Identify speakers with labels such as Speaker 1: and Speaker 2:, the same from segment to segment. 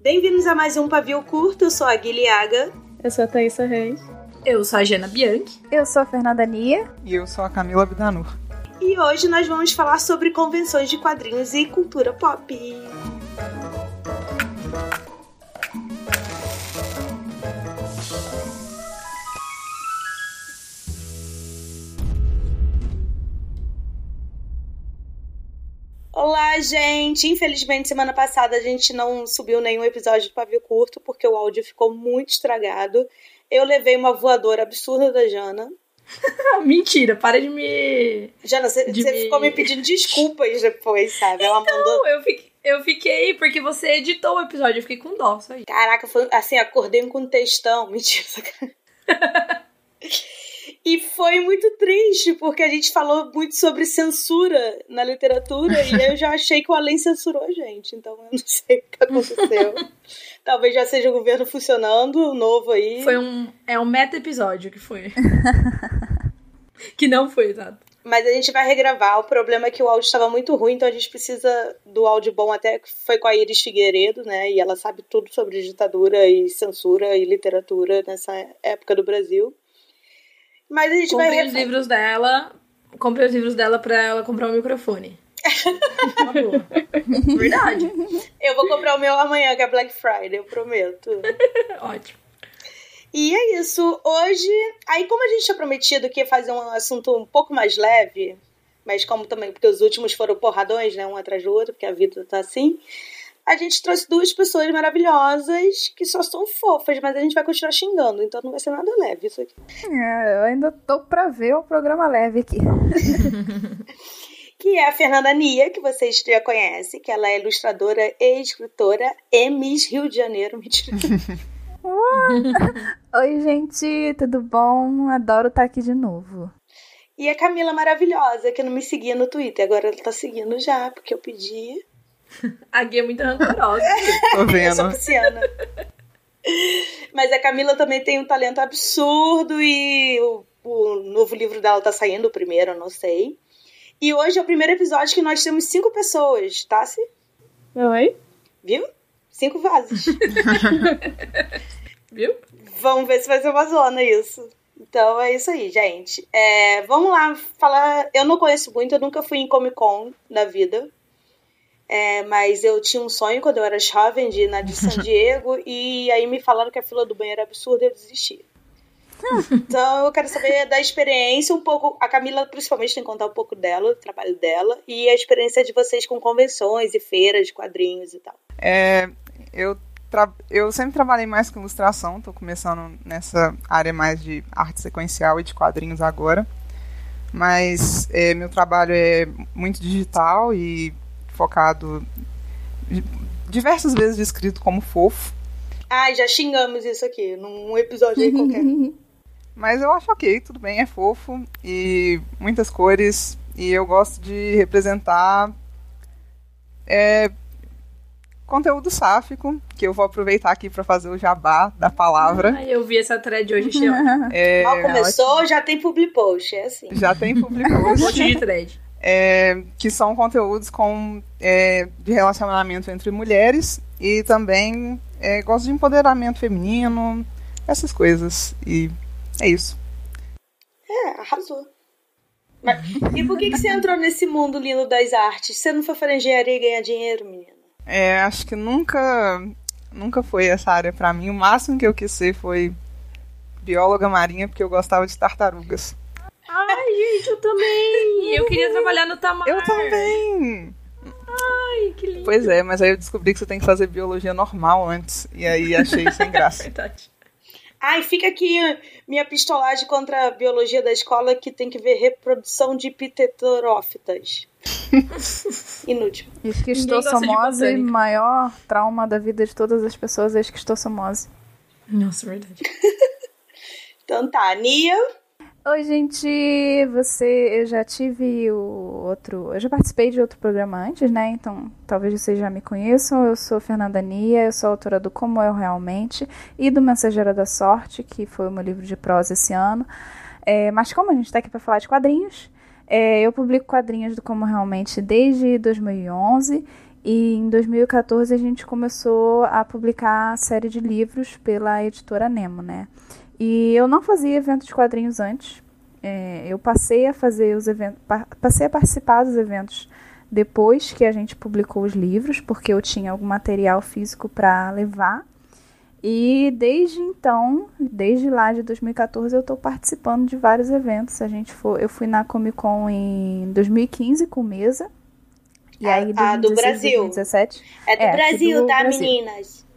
Speaker 1: Bem-vindos a mais um Pavio Curto, eu sou a Guilhaga.
Speaker 2: Eu sou a Thaisa Reis.
Speaker 3: Eu sou a Jana Bianchi.
Speaker 4: Eu sou a Fernanda Nia.
Speaker 5: E eu sou a Camila Bidanur.
Speaker 1: E hoje nós vamos falar sobre convenções de quadrinhos e cultura pop. Gente! Infelizmente, semana passada a gente não subiu nenhum episódio do Pavio Curto porque o áudio ficou muito estragado. Eu levei uma voadora absurda da Jana.
Speaker 3: Mentira, para de me.
Speaker 1: Jana, você
Speaker 3: De me-
Speaker 1: ficou me pedindo desculpas depois, sabe? Ela mandou.
Speaker 3: Não, eu fiquei, eu fiquei porque você editou o episódio, eu fiquei com dó, só aí.
Speaker 1: Caraca, foi assim, acordei com um textão. Mentira. sacanagem. E foi muito triste, porque a gente falou muito sobre censura na literatura e eu já achei que o Além censurou a gente. Então eu não sei o que aconteceu. Talvez já seja o governo funcionando, novo aí.
Speaker 3: Foi um. É um meta-episódio que foi. que não foi, exato.
Speaker 1: Mas a gente vai regravar. O problema é que o áudio estava muito ruim, então a gente precisa do áudio bom. Até que foi com a Iris Figueiredo, né? E ela sabe tudo sobre ditadura e censura e literatura nessa época do Brasil. Mas a gente vai
Speaker 3: Comprei os
Speaker 1: refa-
Speaker 3: livros dela. Comprei os livros dela pra ela comprar um microfone. Boa. Verdade.
Speaker 1: Eu vou comprar o meu amanhã, que é Black Friday, eu prometo.
Speaker 3: Ótimo.
Speaker 1: E é isso. Hoje, aí como a gente tinha prometido que ia fazer um assunto um pouco mais leve, mas como também, porque os últimos foram porradões, né, um atrás do outro, porque a vida tá assim, a gente trouxe duas pessoas maravilhosas que só são fofas, mas a gente vai continuar xingando, então não vai ser nada leve isso aqui.
Speaker 4: É, eu ainda tô pra ver o programa leve aqui.
Speaker 1: Que é a Fernanda Nia, que vocês já conhecem, que ela é ilustradora e escritora e Miss Rio de Janeiro, mentira.
Speaker 4: Oi, gente, tudo bom? Adoro estar aqui de novo.
Speaker 1: E a Camila maravilhosa, que não me seguia no Twitter, agora ela tá seguindo já, porque eu pedi.
Speaker 3: A Gui é muito rancorosa.
Speaker 5: Tô
Speaker 1: Eu
Speaker 5: vendo.
Speaker 1: sou pisciana. Mas a Camila também tem um talento absurdo e o, o novo livro dela tá saindo, o primeiro, eu não sei. E hoje é o primeiro episódio que nós temos cinco pessoas, tá? -se?
Speaker 2: Oi?
Speaker 1: Viu? Cinco vasos.
Speaker 3: Viu?
Speaker 1: Vamos ver se vai ser uma zona isso. Então é isso aí, gente. É, vamos lá falar. Eu não conheço muito, eu nunca fui em Comic Con na vida. É, mas eu tinha um sonho quando eu era jovem de ir na de San Diego e aí me falaram que a fila do banheiro era absurda e eu desisti. Então eu quero saber da experiência um pouco. A Camila, principalmente, tem que contar um pouco dela, do trabalho dela, e a experiência de vocês com convenções e feiras de quadrinhos e tal.
Speaker 5: É, eu, eu sempre trabalhei mais com ilustração, tô começando nessa área mais de arte sequencial e de quadrinhos agora. Mas é, meu trabalho é muito digital e focado di- diversas vezes descrito como fofo.
Speaker 1: Ai, já xingamos isso aqui, num episódio aí qualquer.
Speaker 5: Mas eu acho ok, tudo bem, é fofo e muitas cores. E eu gosto de representar é, conteúdo sáfico, que eu vou aproveitar aqui para fazer o jabá da palavra.
Speaker 3: Ai, eu vi essa thread hoje, ótimo.
Speaker 5: É,
Speaker 1: Mal começou, já tem public post, é assim.
Speaker 5: já tem público
Speaker 3: Um
Speaker 5: hoje,
Speaker 3: monte de thread.
Speaker 5: É, que são conteúdos com, é, de relacionamento entre mulheres e também é, gosto de empoderamento feminino, essas coisas. E é isso.
Speaker 1: É, arrasou. Mas, e por que, que você entrou nesse mundo lindo das artes? Você não foi fazer engenharia e ganhar dinheiro, menina?
Speaker 5: É, acho que nunca, nunca foi essa área pra mim. O máximo que eu quis ser foi bióloga marinha, porque eu gostava de tartarugas.
Speaker 3: Ai, gente, eu também. Eu queria trabalhar no Tamar.
Speaker 5: Eu também!
Speaker 3: Ai, que lindo.
Speaker 5: Pois é, mas aí eu descobri que você tem que fazer biologia normal antes. E aí achei sem graça.
Speaker 3: Verdade.
Speaker 1: Ai, fica aqui minha pistolagem contra a biologia da escola que tem que ver reprodução de piterófitas. Inútil.
Speaker 4: Esquistossomose, maior trauma da vida de todas as pessoas é esquistossomose.
Speaker 3: Nossa, verdade.
Speaker 1: Então tá, Nia.
Speaker 4: Oi, gente! Você, eu já tive o outro. Eu já participei de outro programa antes, né? Então talvez vocês já me conheçam. Eu sou Fernanda Nia, eu sou autora do Como Eu Realmente e do Mensageira da Sorte, que foi o meu livro de prosa esse ano. É, mas como a gente está aqui para falar de quadrinhos, é, eu publico quadrinhos do Como Realmente desde 2011 E em 2014 a gente começou a publicar a série de livros pela editora Nemo, né? E eu não fazia eventos de quadrinhos antes. É, eu passei a fazer os eventos, passei a participar dos eventos depois que a gente publicou os livros, porque eu tinha algum material físico para levar. E desde então, desde lá de 2014, eu estou participando de vários eventos. A gente foi, eu fui na Comic Con em 2015 com mesa.
Speaker 1: E a, aí, a do Brasil.
Speaker 4: 2017,
Speaker 1: é do é, Brasil, do tá, Brasil. meninas?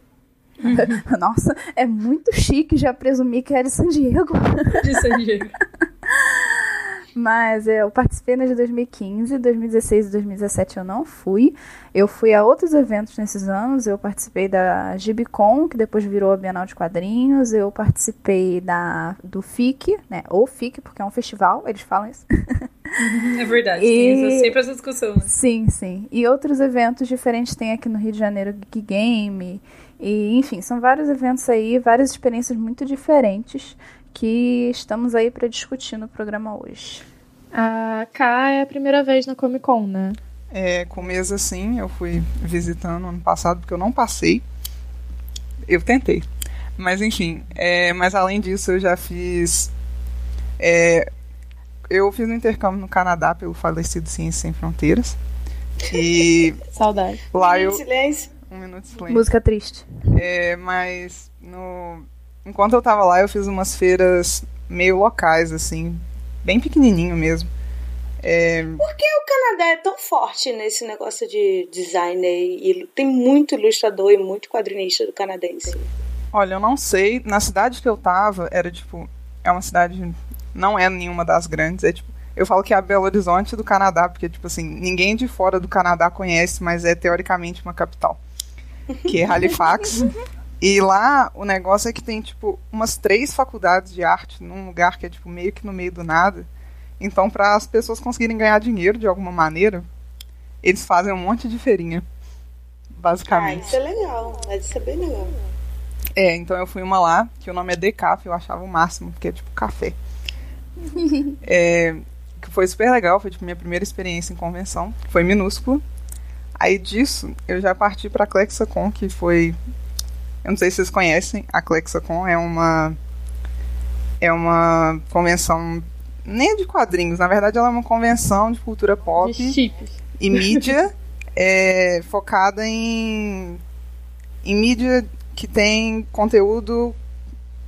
Speaker 4: Nossa, é muito chique já presumir que era de San Diego.
Speaker 3: De San Diego.
Speaker 4: Mas eu participei nas de 2015, 2016 e 2017 eu não fui. Eu fui a outros eventos nesses anos. Eu participei da Gibicon, que depois virou a Bienal de Quadrinhos. Eu participei da do FIC, né? Ou FIC, porque é um festival, eles falam isso.
Speaker 3: É verdade, e... tem sempre essa discussão. Né?
Speaker 4: Sim, sim. E outros eventos diferentes tem aqui no Rio de Janeiro, Geek Game. E, enfim, são vários eventos aí, várias experiências muito diferentes que estamos aí para discutir no programa hoje.
Speaker 2: A K é a primeira vez na Comic Con, né?
Speaker 5: É, com mesa sim, eu fui visitando ano passado porque eu não passei. Eu tentei. Mas enfim, é, mas além disso eu já fiz. É, eu fiz um intercâmbio no Canadá pelo falecido Ciências Sem Fronteiras. E.
Speaker 2: Saudade.
Speaker 5: Lá eu.
Speaker 1: Silêncio.
Speaker 5: Um minuto de silêncio.
Speaker 4: Música triste.
Speaker 5: É, mas no, enquanto eu tava lá, eu fiz umas feiras meio locais, assim, bem pequenininho mesmo. É...
Speaker 1: Por que o Canadá é tão forte nesse negócio de design e tem muito ilustrador e muito quadrinista do canadense?
Speaker 5: Olha, eu não sei. Na cidade que eu tava, era tipo. É uma cidade. Não é nenhuma das grandes. É tipo. Eu falo que é a Belo Horizonte do Canadá, porque, tipo assim, ninguém de fora do Canadá conhece, mas é teoricamente uma capital. Que é Halifax. E lá o negócio é que tem, tipo, umas três faculdades de arte num lugar que é, tipo, meio que no meio do nada. Então, para as pessoas conseguirem ganhar dinheiro de alguma maneira, eles fazem um monte de feirinha. Basicamente.
Speaker 1: Ah, isso é legal. Mas isso é bem legal.
Speaker 5: É, então eu fui uma lá, que o nome é Decaf, eu achava o máximo, porque é tipo café. é, que foi super legal, foi tipo minha primeira experiência em convenção. Foi minúsculo. Aí disso, eu já parti pra ClexaCon, que foi eu não sei se vocês conhecem, a ClexaCon é uma é uma convenção nem de quadrinhos, na verdade ela é uma convenção de cultura pop
Speaker 2: de
Speaker 5: e mídia é, focada em em mídia que tem conteúdo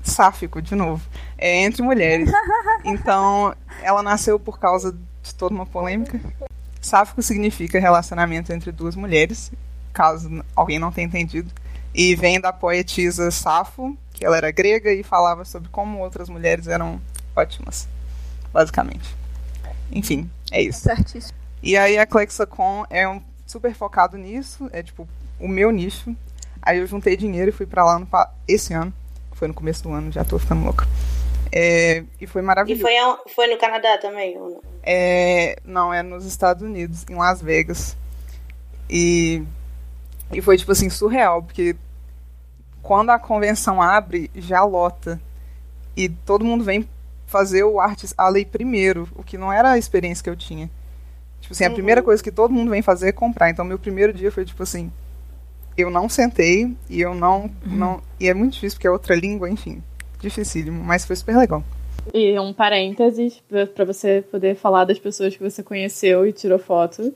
Speaker 5: sáfico, de novo, é, entre mulheres. Então, ela nasceu por causa de toda uma polêmica. Sáfico significa relacionamento entre duas mulheres, caso alguém não tenha entendido e vem da poetisa Safo, que ela era grega e falava sobre como outras mulheres eram ótimas, basicamente. Enfim, é isso.
Speaker 4: Certíssimo.
Speaker 5: E aí a Clexacon é um, super focado nisso, é tipo o meu nicho. Aí eu juntei dinheiro e fui para lá no, esse ano, foi no começo do ano, já tô ficando louca. É, e foi maravilhoso.
Speaker 1: E foi, foi no Canadá também? Ou não?
Speaker 5: É, não, é nos Estados Unidos, em Las Vegas. E e foi, tipo assim, surreal, porque quando a convenção abre, já lota. E todo mundo vem fazer o Artes Alley primeiro, o que não era a experiência que eu tinha. Tipo assim, a uhum. primeira coisa que todo mundo vem fazer é comprar. Então, meu primeiro dia foi, tipo assim, eu não sentei e eu não... Uhum. não e é muito difícil, porque é outra língua, enfim. Dificílimo, mas foi super legal.
Speaker 2: E um parênteses, para você poder falar das pessoas que você conheceu e tirou foto.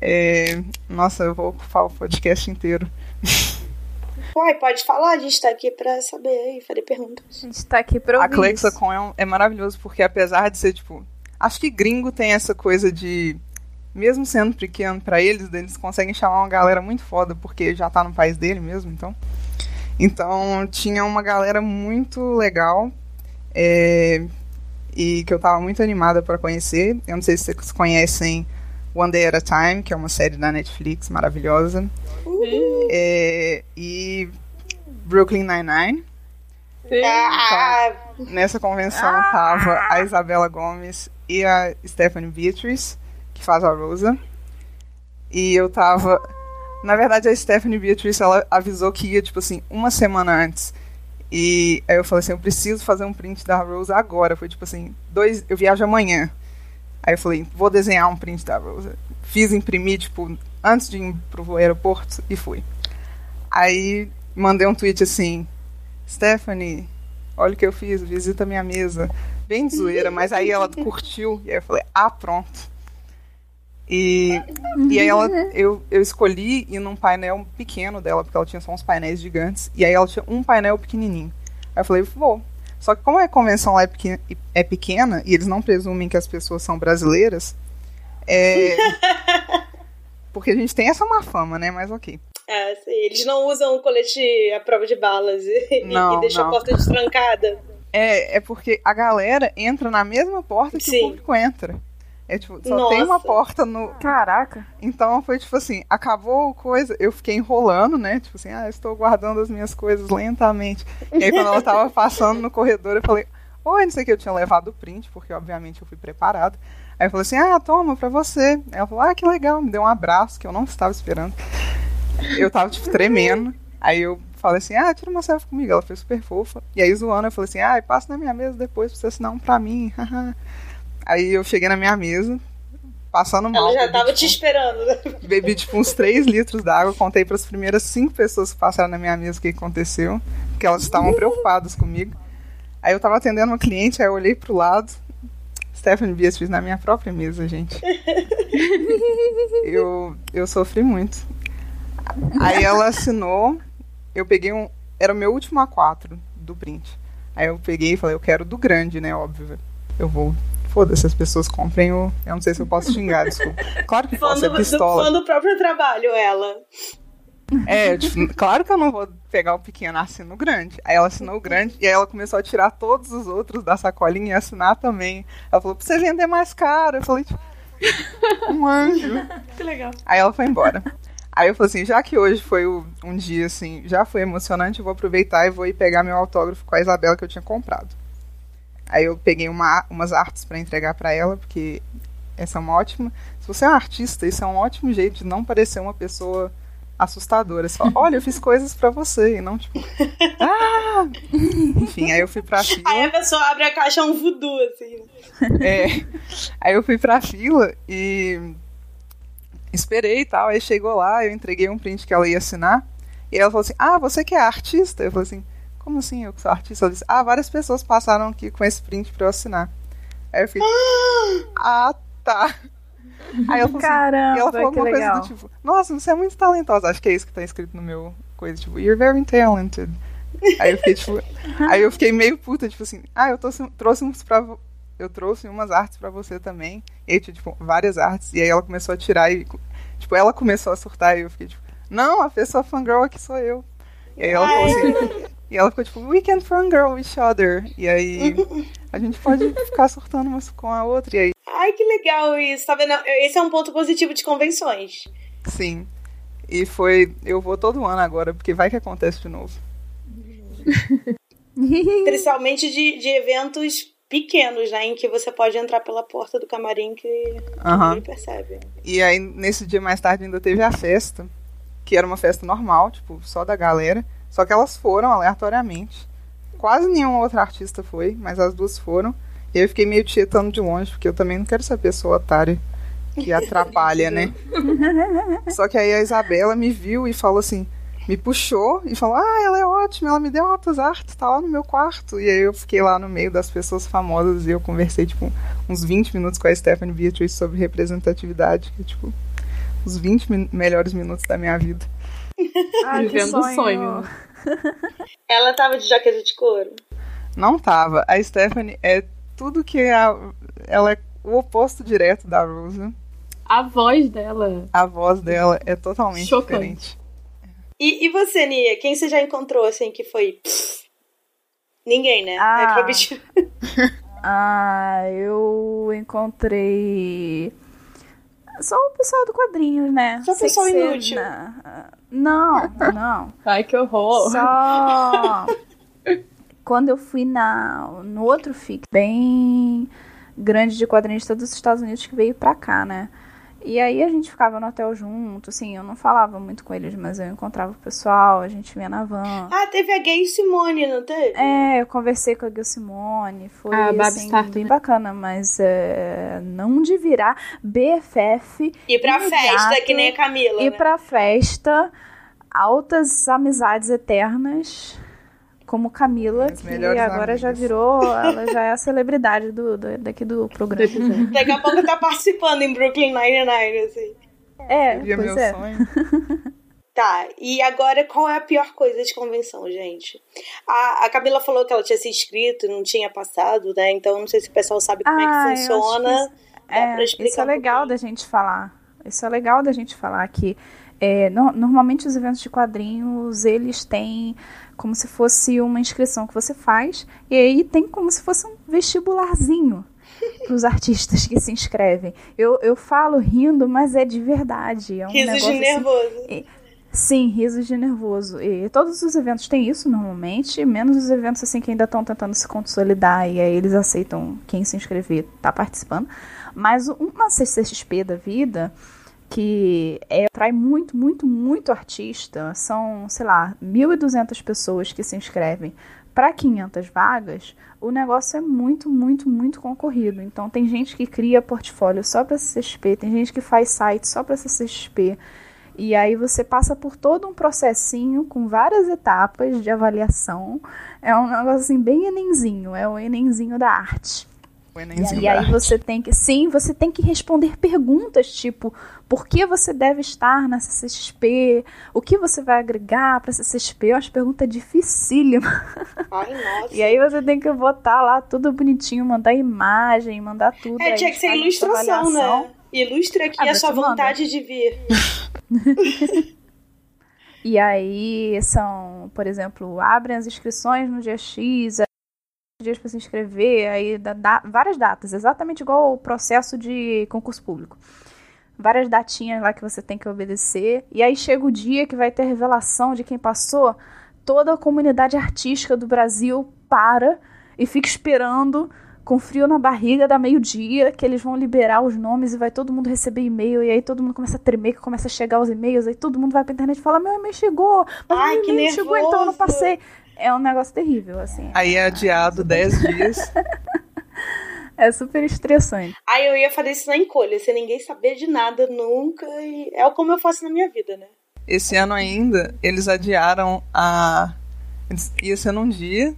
Speaker 5: É, nossa, eu vou ocupar o podcast inteiro.
Speaker 1: Uai, pode falar, a gente tá aqui pra saber e fazer perguntas.
Speaker 4: A gente tá aqui pra ouvir.
Speaker 5: A Clexacon é, um, é maravilhoso porque, apesar de ser, tipo. Acho que gringo tem essa coisa de. Mesmo sendo pequeno para eles, eles conseguem chamar uma galera muito foda porque já tá no país dele mesmo, então. Então, tinha uma galera muito legal. É, e que eu tava muito animada para conhecer. Eu não sei se vocês conhecem One Day at a Time, que é uma série da Netflix maravilhosa. Uhum. É, e Brooklyn Nine-Nine. Então, nessa convenção ah. tava a Isabela Gomes e a Stephanie Beatrice, que faz a Rosa. E eu tava. Na verdade, a Stephanie Beatrice ela avisou que ia, tipo assim, uma semana antes. E aí eu falei assim: eu preciso fazer um print da Rosa agora. Foi tipo assim: dois, eu viajo amanhã. Aí eu falei, vou desenhar um print da Rose. Fiz imprimir, tipo, antes de ir pro aeroporto e fui. Aí mandei um tweet assim, Stephanie, olha o que eu fiz, visita minha mesa. Bem de zoeira, mas aí ela curtiu e aí eu falei, ah, pronto. E, e aí ela, eu, eu escolhi ir num painel pequeno dela, porque ela tinha só uns painéis gigantes, e aí ela tinha um painel pequenininho. Aí eu falei, vou. Só que como a convenção lá é pequena, é pequena e eles não presumem que as pessoas são brasileiras, é... porque a gente tem essa má fama, né? Mas ok.
Speaker 1: É, sim. Eles não usam o colete à prova de balas e, não, e deixam não. a porta destrancada.
Speaker 5: É, é porque a galera entra na mesma porta que sim. o público entra. É tipo, só Nossa. tem uma porta no.
Speaker 4: Caraca.
Speaker 5: Então foi tipo assim, acabou coisa, eu fiquei enrolando, né? Tipo assim, ah, estou guardando as minhas coisas lentamente. E aí quando ela tava passando no corredor, eu falei, oi, não sei o que, eu tinha levado o print, porque obviamente eu fui preparado. Aí eu falei assim, ah, toma, pra você. Aí ela falou, ah, que legal, me deu um abraço que eu não estava esperando. Eu tava, tipo, tremendo. Aí eu falei assim, ah, tira uma selfie comigo. Ela foi super fofa. E aí zoando, eu falei assim, ah, passa na minha mesa depois pra você assinar um pra mim. Aí eu cheguei na minha mesa, passando mal.
Speaker 1: Ela já tava tipo, te esperando. Né?
Speaker 5: Bebi, tipo, uns 3 litros d'água. Contei para as primeiras 5 pessoas que passaram na minha mesa o que aconteceu. Porque elas estavam preocupadas comigo. Aí eu tava atendendo uma cliente, aí eu olhei pro lado. Stephanie Beatriz na minha própria mesa, gente. eu, eu sofri muito. Aí ela assinou. Eu peguei um. Era o meu último A4 do print. Aí eu peguei e falei, eu quero do grande, né? Óbvio. Eu vou foda-se, as pessoas comprem o. Eu não sei se eu posso xingar, desculpa. Claro que posso, é pistola.
Speaker 1: Fã do próprio trabalho, ela.
Speaker 5: É, tipo, claro que eu não vou pegar o pequeno, assino o grande. Aí ela assinou o grande e aí ela começou a tirar todos os outros da sacolinha e assinar também. Ela falou, pra você vender mais caro. Eu falei, tipo, um anjo.
Speaker 2: Que legal.
Speaker 5: Aí ela foi embora. Aí eu falei assim, já que hoje foi um dia assim, já foi emocionante, eu vou aproveitar e vou ir pegar meu autógrafo com a Isabela que eu tinha comprado. Aí eu peguei uma, umas artes para entregar para ela, porque essa é uma ótima. Se você é um artista, isso é um ótimo jeito de não parecer uma pessoa assustadora. Só, olha, eu fiz coisas para você, e não tipo. Ah! Enfim, aí eu fui pra fila.
Speaker 1: Aí a pessoa abre a caixa um voodoo, assim.
Speaker 5: É. Aí eu fui pra fila e esperei e tal. Aí chegou lá, eu entreguei um print que ela ia assinar. E ela falou assim: Ah, você que é artista? Eu falei assim como assim eu que sou artista? Ela disse, ah, várias pessoas passaram aqui com esse print pra eu assinar. Aí eu fiquei, ah, tá. Aí falou
Speaker 4: Caramba,
Speaker 5: assim, e ela falou alguma
Speaker 4: legal.
Speaker 5: coisa do tipo, nossa, você é muito talentosa. Acho que é isso que tá escrito no meu coisa, tipo, you're very talented. Aí eu fiquei, tipo, aí eu fiquei meio puta, tipo assim, ah, eu trouxe, trouxe uns pra. Eu trouxe umas artes para você também. E aí, tipo, várias artes. E aí ela começou a tirar e. Tipo, ela começou a surtar e eu fiquei, tipo, não, a pessoa fangirl aqui sou eu. E aí ela falou assim. E ela ficou tipo, we can fangirl each other. E aí a gente pode ficar surtando uma com a outra. E aí...
Speaker 1: Ai, que legal isso, tá vendo? Esse é um ponto positivo de convenções.
Speaker 5: Sim. E foi. Eu vou todo ano agora, porque vai que acontece de novo.
Speaker 1: Principalmente de, de eventos pequenos, né? Em que você pode entrar pela porta do camarim que, que ninguém percebe.
Speaker 5: E aí, nesse dia mais tarde, ainda teve a festa, que era uma festa normal, tipo, só da galera. Só que elas foram aleatoriamente. Quase nenhuma outra artista foi, mas as duas foram. E eu fiquei meio tietando de longe, porque eu também não quero ser a pessoa otária que atrapalha, né? Só que aí a Isabela me viu e falou assim, me puxou e falou: Ah, ela é ótima, ela me deu altas artes, tá lá no meu quarto. E aí eu fiquei lá no meio das pessoas famosas e eu conversei, tipo, uns 20 minutos com a Stephanie Beatriz sobre representatividade, que tipo, os 20 min melhores minutos da minha vida.
Speaker 4: Ai, que
Speaker 2: Vivendo o
Speaker 4: sonho.
Speaker 2: sonho.
Speaker 1: Ela tava de jaqueta de couro.
Speaker 5: Não tava. A Stephanie é tudo que a, ela é o oposto direto da Rose.
Speaker 2: A voz dela.
Speaker 5: A voz dela é totalmente
Speaker 2: Chocante.
Speaker 5: diferente.
Speaker 1: E, e você, Nia? Quem você já encontrou, assim, que foi... pff, Ninguém, né?
Speaker 4: Ah.
Speaker 1: É que eu obti-
Speaker 4: Ah, eu encontrei. Só o pessoal do quadrinho, né?
Speaker 1: Só o pessoal
Speaker 4: ser
Speaker 1: inútil.
Speaker 4: na- Não, não.
Speaker 2: Ai, que horror.
Speaker 4: Só. Quando eu fui na, no outro FIC, bem grande de quadrinista dos Estados Unidos que veio pra cá, né? E aí a gente ficava no hotel junto, assim, eu não falava muito com eles, mas eu encontrava o pessoal, a gente vinha na van.
Speaker 1: Ah, teve a Gay Simone, não teve?
Speaker 4: É, eu conversei com a Gay Simone, foi
Speaker 2: Ah,
Speaker 4: assim, bem
Speaker 2: né?
Speaker 4: bacana, mas é, não de virar BFF
Speaker 1: E pra
Speaker 4: imediato,
Speaker 1: festa, que nem a Camila.
Speaker 4: E
Speaker 1: né?
Speaker 4: pra festa, altas amizades eternas, como Camila,
Speaker 5: As
Speaker 4: que agora já
Speaker 5: amigas.
Speaker 4: virou, ela já é a celebridade do, do- daqui do programa.
Speaker 1: Daqui a pouco tá participando em Brooklyn Nine-Nine, assim.
Speaker 4: É,
Speaker 5: Via
Speaker 4: pois
Speaker 5: meu
Speaker 4: é.
Speaker 5: sonho.
Speaker 1: Tá, e agora qual é a pior coisa de convenção, gente? A, a Camila falou que ela tinha se inscrito e não tinha passado, né? Então não sei se o pessoal sabe como
Speaker 4: Ah,
Speaker 1: é que
Speaker 4: que
Speaker 1: funciona.
Speaker 4: isso-
Speaker 1: Dá pra
Speaker 4: É,
Speaker 1: explicar
Speaker 4: isso é
Speaker 1: um
Speaker 4: legal
Speaker 1: pouquinho?
Speaker 4: da gente falar. Isso é legal da gente falar que é, no- normalmente os eventos de quadrinhos eles têm como se fosse uma inscrição que você faz e aí tem como se fosse um vestibularzinho para os artistas que se inscrevem. Eu, eu falo rindo, mas é de verdade. É um
Speaker 1: Risos
Speaker 4: negócio
Speaker 1: de
Speaker 4: assim,
Speaker 1: nervoso.
Speaker 4: Sim, risos de nervoso. E todos os eventos têm isso normalmente, menos os eventos assim que ainda estão tentando se consolidar e aí eles aceitam quem se inscrever tá participando. Mas uma CCXP da vida que é, atrai muito, muito, muito artista, são, sei lá, 1.200 pessoas que se inscrevem para 500 vagas, o negócio é muito, muito, muito concorrido. Então tem gente que cria portfólio só para CCXP, tem gente que faz site só para CCXP. E aí você passa por todo um processinho com várias etapas de avaliação. É um negócio assim bem enenzinho, é o enenzinho da arte.
Speaker 5: O
Speaker 4: E, aí- e você tem que, sim, você tem que responder perguntas tipo, por que você deve estar na CCXP? O que você vai agregar para CCXP? É uma pergunta dificílima.
Speaker 1: Ai, nossa.
Speaker 4: E aí você tem que botar lá tudo bonitinho, mandar imagem, mandar tudo.
Speaker 1: É,
Speaker 4: aí
Speaker 1: tinha que ser ilustração, né? Ilustre aqui
Speaker 4: Ah,
Speaker 1: a sua
Speaker 4: manda.
Speaker 1: vontade de vir.
Speaker 4: E aí são, por exemplo, abrem as inscrições no dia X, dias para se inscrever, aí dá, dá várias datas, exatamente igual o processo de concurso público. Várias datinhas lá que você tem que obedecer. E aí chega o dia que vai ter revelação de quem passou. Toda a comunidade artística do Brasil para e fica esperando com frio na barriga da meio-dia que eles vão liberar os nomes e vai todo mundo receber e-mail e aí todo mundo começa a tremer que começa a chegar os e-mails aí todo mundo vai pra internet e fala meu e-mail chegou mas
Speaker 1: Ai,
Speaker 4: meu
Speaker 1: que
Speaker 4: e-mail chegou então eu não passei é um negócio terrível assim
Speaker 5: Aí é adiado 10 dias.
Speaker 4: é super estressante
Speaker 1: Aí eu ia fazer isso na encolha, sem ninguém saber de nada nunca. E é como eu faço na minha vida, né?
Speaker 5: Esse ano ainda, eles adiaram a. eles- Ia ser num dia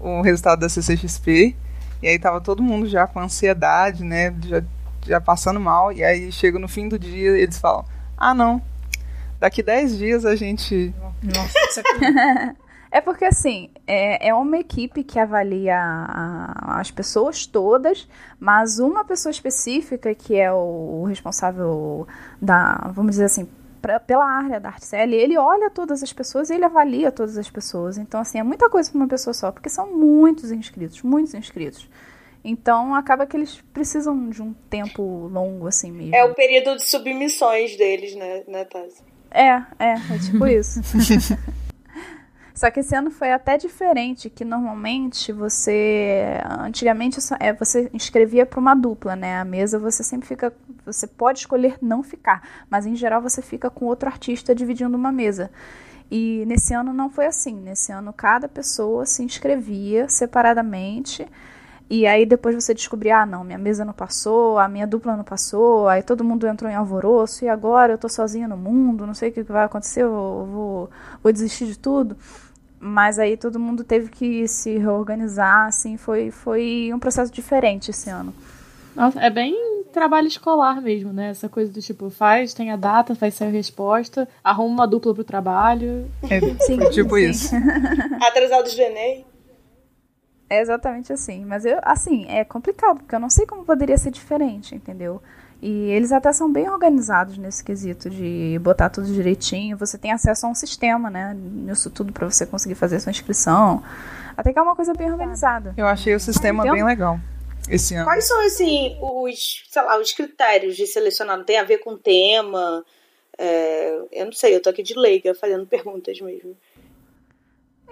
Speaker 5: o resultado da CCXP. E aí tava todo mundo já com ansiedade, né? Já, já passando mal. E aí chega no fim do dia e eles falam: Ah, não. Daqui 10 dias a gente.
Speaker 3: Nossa, isso é
Speaker 4: É porque, assim, é, é uma equipe que avalia a- as pessoas todas, mas uma pessoa específica, que é o, o responsável da, vamos dizer assim, pra- pela área da ArtCL, ele olha todas as pessoas e ele avalia todas as pessoas. Então, assim, é muita coisa para uma pessoa só, porque são muitos inscritos, muitos inscritos. Então, acaba que eles precisam de um tempo longo, assim mesmo.
Speaker 1: É o período de submissões deles, né, né Tassi?
Speaker 4: É, é, é tipo isso. Só que esse ano foi até diferente, que normalmente você, antigamente é, você inscrevia para uma dupla, né? A mesa você sempre fica, você pode escolher não ficar, mas em geral você fica com outro artista dividindo uma mesa. E nesse ano não foi assim. Nesse ano cada pessoa se inscrevia separadamente. E aí depois você descobria, ah, não, minha mesa não passou, a minha dupla não passou, aí todo mundo entrou em alvoroço, e agora eu tô sozinha no mundo, não sei o que que vai acontecer, eu vou, vou desistir de tudo. Mas aí todo mundo teve que se reorganizar, assim, foi, foi um processo diferente esse ano.
Speaker 2: Nossa, é bem trabalho escolar mesmo, né? Essa coisa do tipo, faz, tem a data, faz sair a resposta, arruma uma dupla pro trabalho.
Speaker 5: É,
Speaker 4: Sim,
Speaker 5: tipo
Speaker 4: sim.
Speaker 5: isso.
Speaker 1: Atrasados do Enem.
Speaker 4: É exatamente assim. Mas eu, assim, é complicado, porque eu não sei como poderia ser diferente, entendeu? E eles até são bem organizados nesse quesito de botar tudo direitinho. Você tem acesso a um sistema, né? Nisso tudo para você conseguir fazer sua inscrição. Até que é uma coisa bem organizada.
Speaker 5: Eu achei o sistema
Speaker 4: Então-
Speaker 5: bem legal esse ano.
Speaker 1: Quais são, assim, os, sei lá, os critérios de selecionar? Tem a ver com tema? É, eu não sei, eu tô aqui de leiga fazendo perguntas mesmo.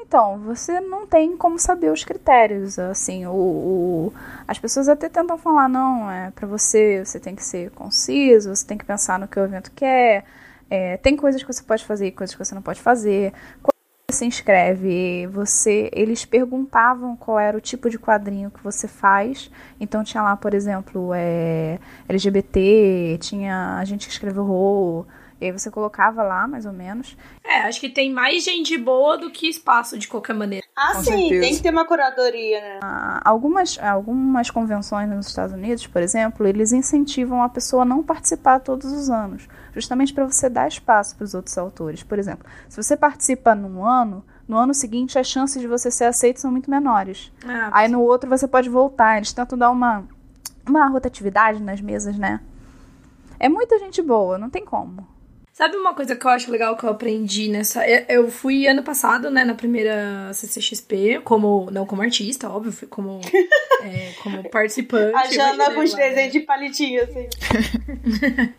Speaker 4: Então, você não tem como saber os critérios, assim, o, o as pessoas até tentam falar, não, é para você, você tem que ser conciso, você tem que pensar no que o evento quer, é, tem coisas que você pode fazer e coisas que você não pode fazer. Quando você se inscreve, você, eles perguntavam qual era o tipo de quadrinho que você faz, então tinha lá, por exemplo, é, LGBT, tinha a gente que escreveu horror, e aí você colocava lá, mais ou menos.
Speaker 3: É, acho que tem mais gente boa do que espaço, de qualquer maneira.
Speaker 1: Ah,
Speaker 5: Com
Speaker 1: sim,
Speaker 5: certeza.
Speaker 1: tem que ter uma curadoria, né?
Speaker 4: Ah, algumas, algumas convenções nos Estados Unidos, por exemplo, eles incentivam a pessoa a não participar todos os anos, justamente para você dar espaço para os outros autores. Por exemplo, se você participa num ano, no ano seguinte as chances de você ser aceito são muito menores.
Speaker 3: Ah,
Speaker 4: Aí no outro você pode voltar. Eles tentam dar uma, uma rotatividade nas mesas, né? É muita gente boa, não tem como.
Speaker 3: Sabe uma coisa que eu acho legal que eu aprendi nessa. eu- fui ano passado, né, na primeira CCXP, como. Não como artista, óbvio, fui como, é, como participante.
Speaker 1: A Jana com os
Speaker 3: né?
Speaker 1: desenhos de palitinho, assim.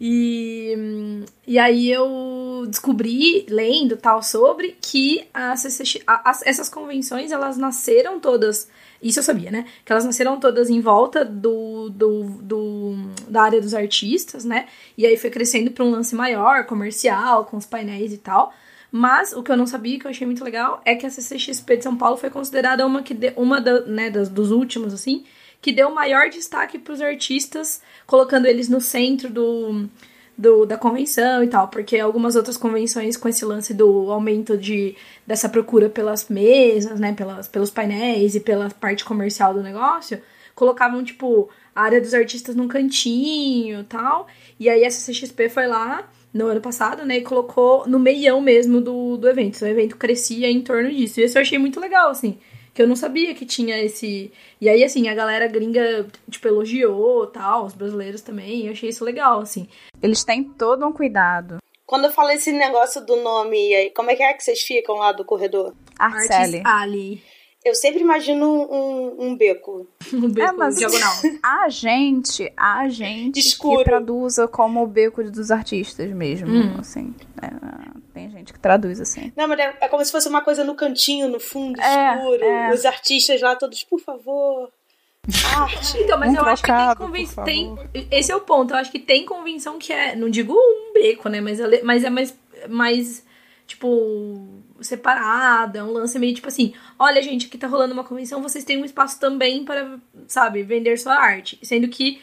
Speaker 3: E, e aí eu descobri, lendo tal, sobre que a CCX, a- as- essas convenções, elas nasceram todas, isso eu sabia, né? Que elas nasceram todas em volta do, do, do- da área dos artistas, né? E aí foi crescendo para um lance maior, comercial, com os painéis e tal. Mas o que eu não sabia, que eu achei muito legal, é que a CCXP de São Paulo foi considerada uma, que de- uma da- né, das, dos últimos, assim, que deu maior destaque para os artistas, colocando eles no centro do, do, da convenção e tal, porque algumas outras convenções com esse lance do aumento de, dessa procura pelas mesas, né, pelas, pelos painéis e pela parte comercial do negócio, colocavam, tipo, a área dos artistas num cantinho e tal, e aí a CCXP foi lá no ano passado, né, e colocou no meião mesmo do, do evento, então, o evento crescia em torno disso, e isso eu achei muito legal, assim, que eu não sabia que tinha esse... E aí, assim, a galera gringa, tipo, elogiou tal, os brasileiros também, eu achei isso legal, assim.
Speaker 4: Eles têm todo um cuidado.
Speaker 1: Quando eu falei esse negócio do nome, aí, como é que é que vocês ficam lá do corredor?
Speaker 4: Arcele.
Speaker 3: Artis Ali.
Speaker 1: Eu sempre imagino um, um beco.
Speaker 3: Um beco
Speaker 4: É, mas-
Speaker 3: diagonal.
Speaker 4: A gente, a gente
Speaker 1: Escuro.
Speaker 4: que traduza como o beco dos artistas mesmo,
Speaker 3: Hum.
Speaker 4: assim. é, tem gente que traduz assim.
Speaker 1: Não, mas é, é como se fosse uma coisa no cantinho, no fundo,
Speaker 4: É,
Speaker 1: escuro.
Speaker 4: é.
Speaker 1: Os artistas lá todos, por favor. Arte.
Speaker 3: Então, mas
Speaker 5: Um
Speaker 3: eu acho que tem
Speaker 5: trocado,
Speaker 3: Tem, esse é o ponto. Eu acho que tem convenção que é. Não digo um beco, né? Mas, é- mas é mais, mais. Tipo. Separada. É um lance meio tipo assim: olha, gente, aqui tá rolando uma convenção, vocês têm um espaço também para, sabe, vender sua arte. Sendo que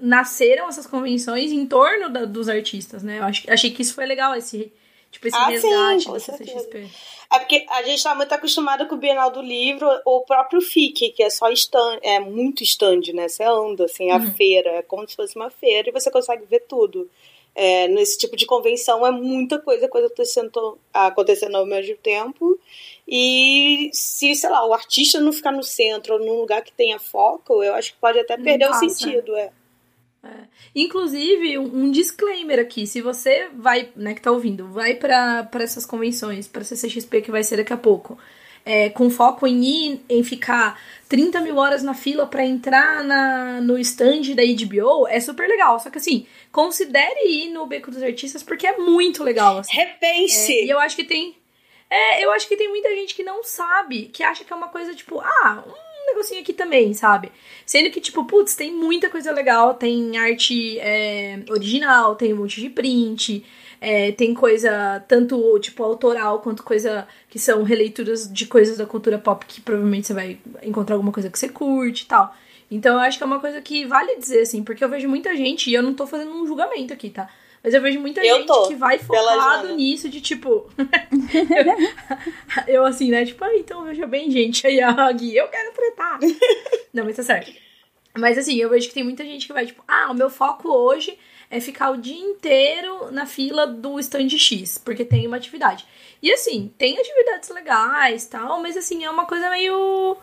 Speaker 3: nasceram essas convenções em torno da- dos artistas, né? Eu acho, achei que isso foi legal, esse. Tipo, esse
Speaker 1: Ah, sim,
Speaker 3: resgate da
Speaker 1: certeza.
Speaker 3: CCXP.
Speaker 1: É porque a gente tá muito acostumado com o Bienal do Livro, ou o próprio FIC, que é só stand, é muito stand, né? Você anda, assim, a feira, é como se fosse uma feira e você consegue ver tudo. É, nesse tipo de convenção é muita coisa, coisa acontecendo, acontecendo ao mesmo tempo. E se, sei lá, o artista não ficar no centro ou num lugar que tenha foco, eu acho que pode até perder o sentido. É.
Speaker 3: Inclusive, um, um disclaimer aqui, se você vai, né, que tá ouvindo, vai pra essas convenções, pra CCXP que vai ser daqui a pouco, é, com foco em ir, em ficar 30 mil horas na fila pra entrar na, no stand da HBO, é super legal. Só que assim, considere ir no Beco dos Artistas porque é muito legal, assim.
Speaker 1: Repense!
Speaker 3: É, e eu acho que tem. É, eu acho que tem muita gente que não sabe, que acha que é uma coisa tipo, ah, um negocinho aqui também, sabe? Sendo que, tipo, putz, tem muita coisa legal, tem arte é, original, tem um monte de print, é, tem coisa tanto, tipo, autoral quanto coisa que são releituras de coisas da cultura pop que provavelmente você vai encontrar alguma coisa que você curte e tal. Então eu acho que é uma coisa que vale dizer, assim, porque eu vejo muita gente, e eu não tô fazendo um julgamento aqui, tá? Mas eu vejo muita
Speaker 1: Eu
Speaker 3: gente que vai focado nisso de tipo. eu assim, né? Tipo, ah, então veja bem, gente. Aí a Gui, eu quero tretar. Não, mas tá certo. Mas assim, eu vejo que tem muita gente que vai, tipo, ah, o meu foco hoje é ficar o dia inteiro na fila do stand X, porque tem uma atividade. E assim, tem atividades legais tal, mas assim, é uma coisa meio.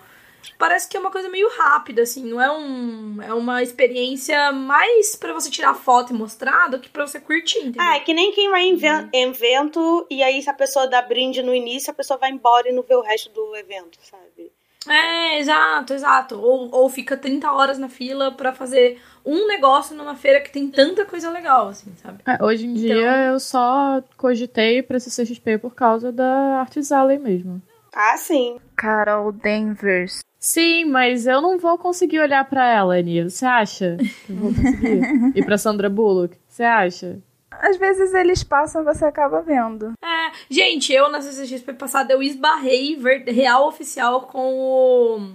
Speaker 3: Parece que é uma coisa meio rápida, assim, não é um. É uma experiência mais pra você tirar foto e mostrar do que pra você curtir, entendeu?
Speaker 1: Ah, é que nem quem vai em
Speaker 3: Uhum.
Speaker 1: evento e aí se a pessoa dá brinde no início, a pessoa vai embora e não vê o resto do evento, sabe?
Speaker 3: É, exato, exato. Ou, ou fica 30 horas na fila pra fazer um negócio numa feira que tem tanta coisa legal, assim, sabe?
Speaker 2: É, hoje em dia
Speaker 3: Então-
Speaker 2: eu só cogitei pra CCXP por causa da Arts Alley mesmo.
Speaker 1: Ah, sim.
Speaker 4: Carol Danvers.
Speaker 2: Sim, mas eu não vou conseguir olhar pra ela, Aninha. Você acha que eu vou conseguir? e pra Sandra Bullock? Você acha?
Speaker 4: Às vezes eles passam, você acaba vendo.
Speaker 3: É, gente, eu na CCXP passada eu esbarrei ver- real oficial com o.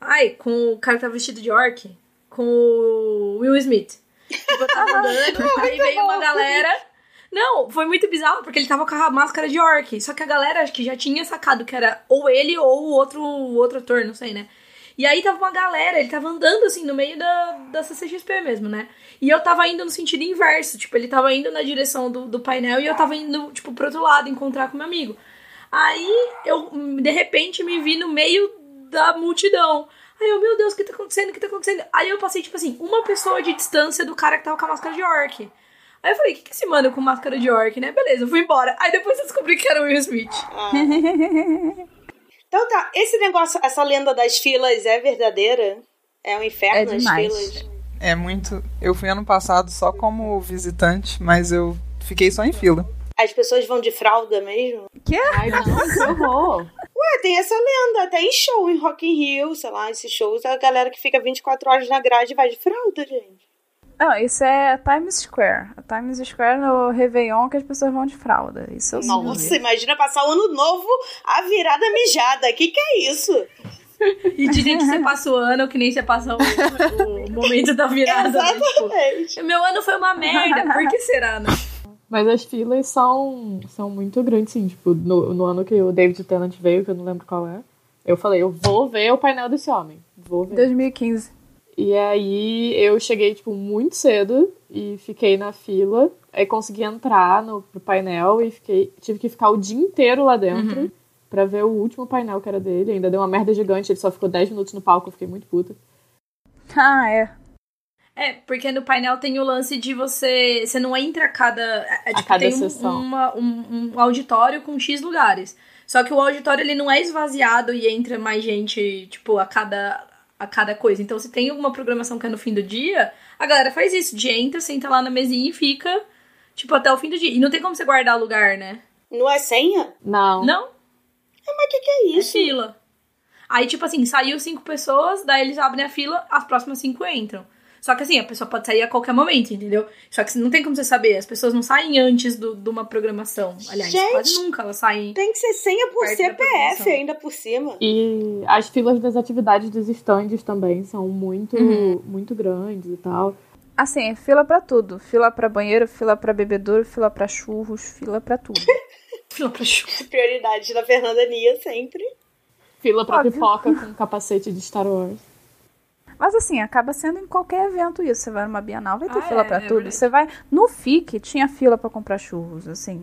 Speaker 3: Ai, com o cara que tá vestido de orc. Com o Will Smith. Tipo, eu tava andando, aí veio uma galera. Não, foi muito bizarro, porque ele tava com a máscara de orc. Só que a galera acho que já tinha sacado que era ou ele ou o outro, o outro ator, não sei, né? E aí tava uma galera, ele tava andando assim no meio da, da CCXP mesmo, né? E eu tava indo no sentido inverso, tipo, ele tava indo na direção do, do painel e eu tava indo, tipo, pro outro lado encontrar com meu amigo. Aí eu, de repente, me vi no meio da multidão. Aí eu, meu Deus, o que tá acontecendo? O que tá acontecendo? Aí eu passei, tipo assim, uma pessoa de distância do cara que tava com a máscara de orc. Aí eu falei, o que, que é esse mano com máscara de orc, né? Beleza, eu fui embora. Aí depois eu descobri que era o Will Smith.
Speaker 1: Ah. Então tá, esse negócio, essa lenda das filas é verdadeira? É um inferno
Speaker 4: É
Speaker 1: as filas?
Speaker 5: É muito. Eu fui ano passado só como visitante, mas eu fiquei só em fila.
Speaker 1: As pessoas vão de fralda mesmo?
Speaker 2: Ai, não, que horror.
Speaker 1: Ué, tem essa lenda, até em show, em Rock in Rio, sei lá, esses shows, a galera que fica 24 horas na grade vai de fralda, gente.
Speaker 4: Não, isso é Times Square. A Times Square no Réveillon que as pessoas vão de fralda. Isso eu
Speaker 1: Nossa, imagina passar o ano novo, a virada mijada. Que que é isso?
Speaker 3: E dizem que você passa o ano que nem você passa o, o momento da virada. né?
Speaker 1: Exatamente.
Speaker 3: Tipo, meu ano foi uma merda. Por que será, né?
Speaker 2: Mas as filas são, são muito grandes, sim. Tipo, no, no ano que o David Tennant veio, que eu não lembro qual é, eu falei, eu vou ver o painel desse homem. Vou ver.
Speaker 4: 2015.
Speaker 2: E aí eu cheguei, tipo, muito cedo e fiquei na fila. Aí consegui entrar no pro painel e fiquei, tive que ficar o dia inteiro lá dentro pra ver o último painel que era dele. Ainda deu uma merda gigante, ele só ficou 10 minutos no palco, eu fiquei muito puta.
Speaker 4: Ah, é.
Speaker 3: É, porque no painel tem o lance de você. Você não entra a cada. É,
Speaker 2: A
Speaker 3: tipo,
Speaker 2: cada
Speaker 3: tem
Speaker 2: sessão.
Speaker 3: uma- um- um auditório com X lugares. Só que o auditório ele não é esvaziado e entra mais gente, tipo, a cada, a cada coisa. Então, se tem alguma programação que é no fim do dia, a galera faz isso. De entra, senta lá na mesinha e fica, tipo, até o fim do dia. E não tem como você guardar lugar, né?
Speaker 1: Não é senha?
Speaker 2: Não.
Speaker 3: Não?
Speaker 1: Mas que que é
Speaker 3: É
Speaker 1: isso?
Speaker 3: fila. Aí, tipo assim, saiu cinco pessoas, daí eles abrem a fila, as próximas cinco entram. Só que assim, a pessoa pode sair a qualquer momento, entendeu? Só que não tem como você saber, as pessoas não saem antes do- de uma programação. Aliás,
Speaker 1: Gente!
Speaker 3: quase nunca elas saem.
Speaker 1: Tem que ser senha por CPF ainda por cima.
Speaker 2: E as filas das atividades dos estandes também são muito,
Speaker 3: Uhum.
Speaker 2: muito grandes e tal.
Speaker 4: Assim, é fila pra tudo. Fila pra banheiro, fila pra bebedouro, fila pra churros, fila pra tudo.
Speaker 3: Fila pra chuva.
Speaker 1: Prioridade da Fernanda Nia sempre.
Speaker 2: Fila pra
Speaker 4: Óbvio.
Speaker 2: pipoca com capacete de Star Wars.
Speaker 4: Mas assim, acaba sendo em qualquer evento isso. Você vai numa Bienal, vai ter
Speaker 3: Ah,
Speaker 4: fila
Speaker 3: é,
Speaker 4: pra
Speaker 3: é
Speaker 4: tudo.
Speaker 3: verdade.
Speaker 4: Você vai no FIC, tinha fila pra comprar churros, assim.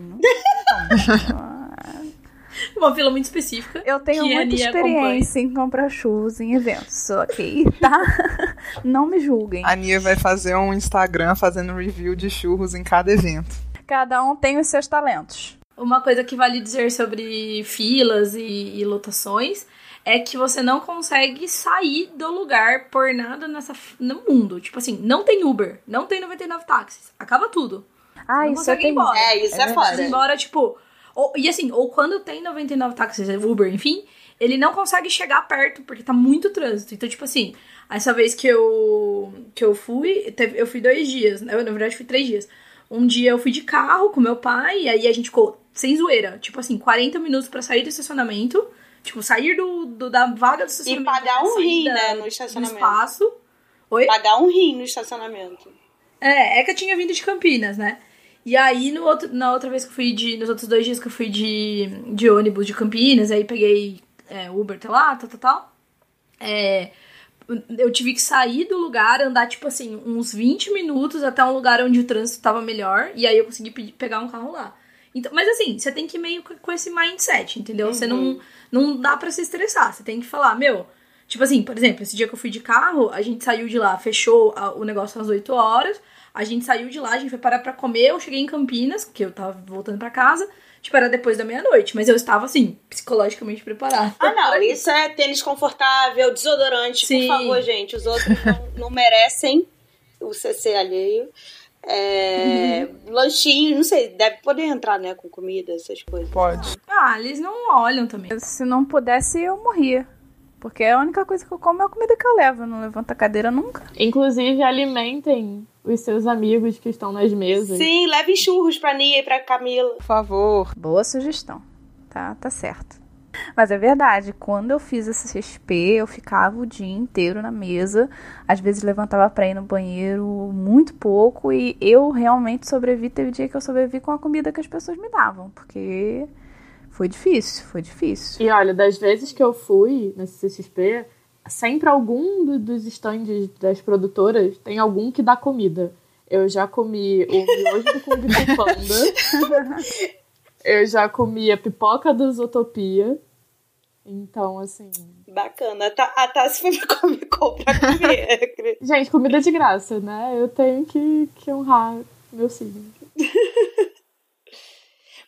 Speaker 4: Não.
Speaker 3: Uma fila muito específica.
Speaker 4: Eu tenho muita experiência em comprar churros em eventos, ok? Tá? Não me julguem.
Speaker 5: A Nia vai fazer um Instagram fazendo review de churros em cada evento.
Speaker 4: Cada um tem os seus talentos.
Speaker 3: Uma coisa que vale dizer sobre filas e, e lotações é que você não consegue sair do lugar por nada nessa, no mundo. Tipo assim, não tem Uber, não tem 99 táxis. Acaba tudo.
Speaker 4: Ah,
Speaker 3: não
Speaker 4: isso
Speaker 3: ir
Speaker 4: tenho.
Speaker 3: embora.
Speaker 1: É, isso é,
Speaker 4: verdade.
Speaker 1: foda.
Speaker 3: Embora, tipo. Ou, e assim, ou quando tem 99 táxis, Uber, enfim, ele não consegue chegar perto porque tá muito trânsito. Então, tipo assim, essa vez que eu que eu fui, teve- eu fui dois dias, né? eu, na verdade fui três dias. Um dia eu fui de carro com meu pai, e aí a gente ficou sem zoeira, tipo assim, 40 minutos pra sair do estacionamento, tipo, sair do, do- da vaga do
Speaker 1: E
Speaker 3: estacionamento.
Speaker 1: pagar
Speaker 3: pra
Speaker 1: um rim, né, no estacionamento.
Speaker 3: espaço. Oi?
Speaker 1: Pagar um rim no estacionamento.
Speaker 3: É, é que eu tinha vindo de Campinas, né? E aí, no outro, na outra vez que eu fui de. Nos outros dois dias que eu fui de, de ônibus de Campinas, aí peguei é, Uber, tá lá, tal, tal, tal. É, eu tive que sair do lugar, andar, tipo assim, uns 20 minutos até um lugar onde o trânsito tava melhor. E aí eu consegui pegar um carro lá. Então, mas assim, você tem que ir meio com esse mindset, entendeu? Você não, não dá pra se estressar. Você tem que falar, meu. Tipo assim, por exemplo, esse dia que eu fui de carro, a gente saiu de lá, fechou a- o negócio às 8 horas. A gente saiu de lá, a gente foi parar pra comer, eu cheguei em Campinas, que eu tava voltando pra casa, tipo, era depois da meia-noite, mas eu estava, assim, psicologicamente preparada.
Speaker 1: Ah, não, isso é tênis confortável, desodorante, Sim. por favor, gente, os outros não, não merecem o CC alheio. É, uhum. Lanchinho, não sei, deve poder entrar, né, com comida, essas coisas.
Speaker 5: Pode.
Speaker 3: Ah, eles não olham também.
Speaker 4: Se não pudesse, eu morria. Porque a única coisa que eu como é a comida que eu levo. Eu não levanto a cadeira nunca.
Speaker 2: Inclusive, alimentem os seus amigos que estão nas mesas.
Speaker 1: Sim, levem churros pra Nia e pra Camila.
Speaker 5: Por favor.
Speaker 4: Boa sugestão. Tá, tá certo. Mas é verdade, quando eu fiz esse CSP, eu ficava o dia inteiro na mesa. Às vezes levantava pra ir no banheiro muito pouco. E eu realmente sobrevivi. Teve dia que eu sobrevivi com a comida que as pessoas me davam. Porque foi difícil, foi difícil.
Speaker 2: E olha, das vezes que eu fui nesse CXP, sempre algum do, dos estandes das produtoras tem algum que dá comida. Eu já comi o miojo do Kung Panda. eu já comi a pipoca do Zootopia. Então, assim.
Speaker 1: Bacana. A Tassi foi pra comer, pra comer.
Speaker 2: Gente, comida de graça, né? Eu tenho que, que honrar meu signo.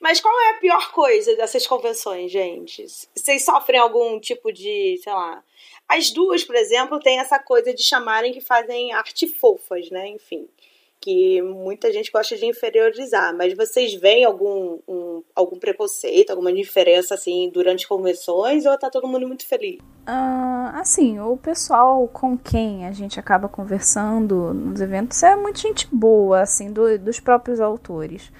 Speaker 1: Mas qual é a pior coisa dessas convenções, gente? Vocês sofrem algum tipo de, sei lá. As duas, por exemplo, têm essa coisa de chamarem que fazem arte fofas, né? Enfim. Que muita gente gosta de inferiorizar. Mas vocês veem algum, um, algum preconceito, alguma diferença, assim, durante convenções? Ou tá todo mundo muito feliz?
Speaker 4: Uh, assim, o pessoal com quem a gente acaba conversando nos eventos é muito gente boa, assim, do, dos próprios autores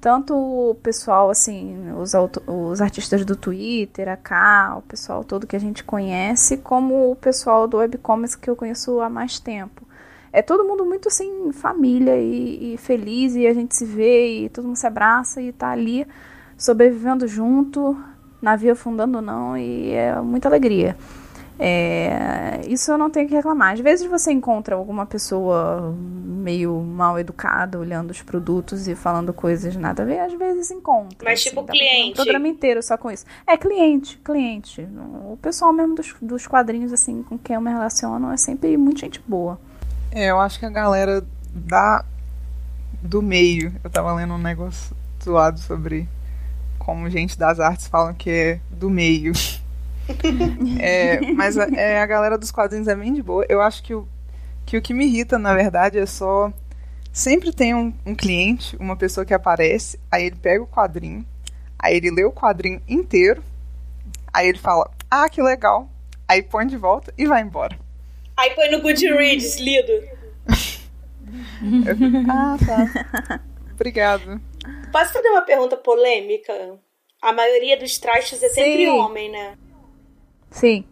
Speaker 4: tanto o pessoal, assim, os, os artistas do Twitter, a K, o pessoal todo que a gente conhece, como o pessoal do webcomics que eu conheço há mais tempo. É todo mundo muito, assim, família e, e feliz, e a gente se vê, e todo mundo se abraça e tá ali sobrevivendo junto, navio afundando não, e é muita alegria. É, isso eu não tenho que reclamar. Às vezes você encontra alguma pessoa meio mal educada olhando os produtos e falando coisas nada a ver, às vezes encontra.
Speaker 1: Mas assim, tipo cliente.
Speaker 4: Um programa inteiro só com isso. É cliente, cliente. O pessoal mesmo dos, dos quadrinhos assim com quem eu me relaciono é sempre muito gente boa.
Speaker 5: É, eu acho que a galera da do meio, eu tava lendo um negócio zoado sobre como gente das artes falam que é do meio. é, mas a, é, a galera dos quadrinhos é bem de boa. Eu acho que o, que o que me irrita, na verdade, é só. Sempre tem um, um cliente, uma pessoa que aparece, aí ele pega o quadrinho, aí ele lê o quadrinho inteiro, aí ele fala, ah, que legal. Aí põe de volta e vai embora.
Speaker 1: Aí põe no Goodreads, lido.
Speaker 5: ah, tá. Obrigado.
Speaker 1: Posso fazer uma pergunta polêmica? A maioria dos trastes é sempre Sim. homem, né?
Speaker 4: Sim.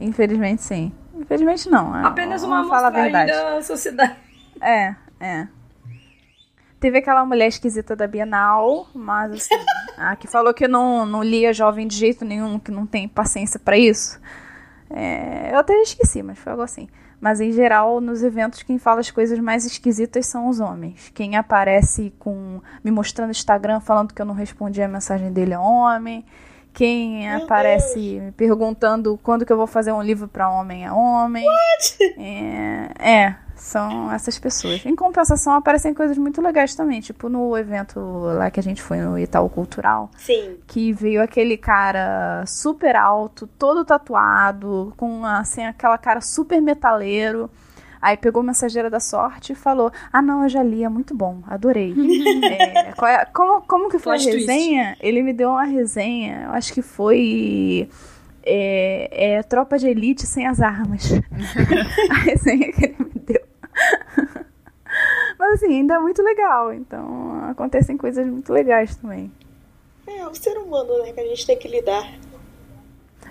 Speaker 4: Infelizmente, sim. Infelizmente, não.
Speaker 3: É Apenas uma fala verdade. da sociedade.
Speaker 4: É, é. Teve aquela mulher esquisita da Bienal, mas assim, a que falou que não, não lia jovem de jeito nenhum, que não tem paciência para isso. É, eu até esqueci, mas foi algo assim. Mas em geral, nos eventos, quem fala as coisas mais esquisitas são os homens. Quem aparece com me mostrando no Instagram falando que eu não respondi a mensagem dele é homem. Quem Meu aparece Deus. me perguntando quando que eu vou fazer um livro para homem é homem. É, é, são essas pessoas. Em compensação, aparecem coisas muito legais também. Tipo no evento lá que a gente foi no Itaú Cultural.
Speaker 1: Sim.
Speaker 4: Que veio aquele cara super alto, todo tatuado, com assim, aquela cara super metaleiro. Aí pegou o Mensageira da Sorte e falou: Ah, não, eu já li, é muito bom, adorei. é, é, como, como que foi Flash a resenha? Twist. Ele me deu uma resenha, eu acho que foi. É, é, Tropa de Elite sem as armas. a resenha que ele me ainda é muito legal. Então acontecem coisas muito legais também.
Speaker 1: É, o ser humano, né, que a gente tem que lidar.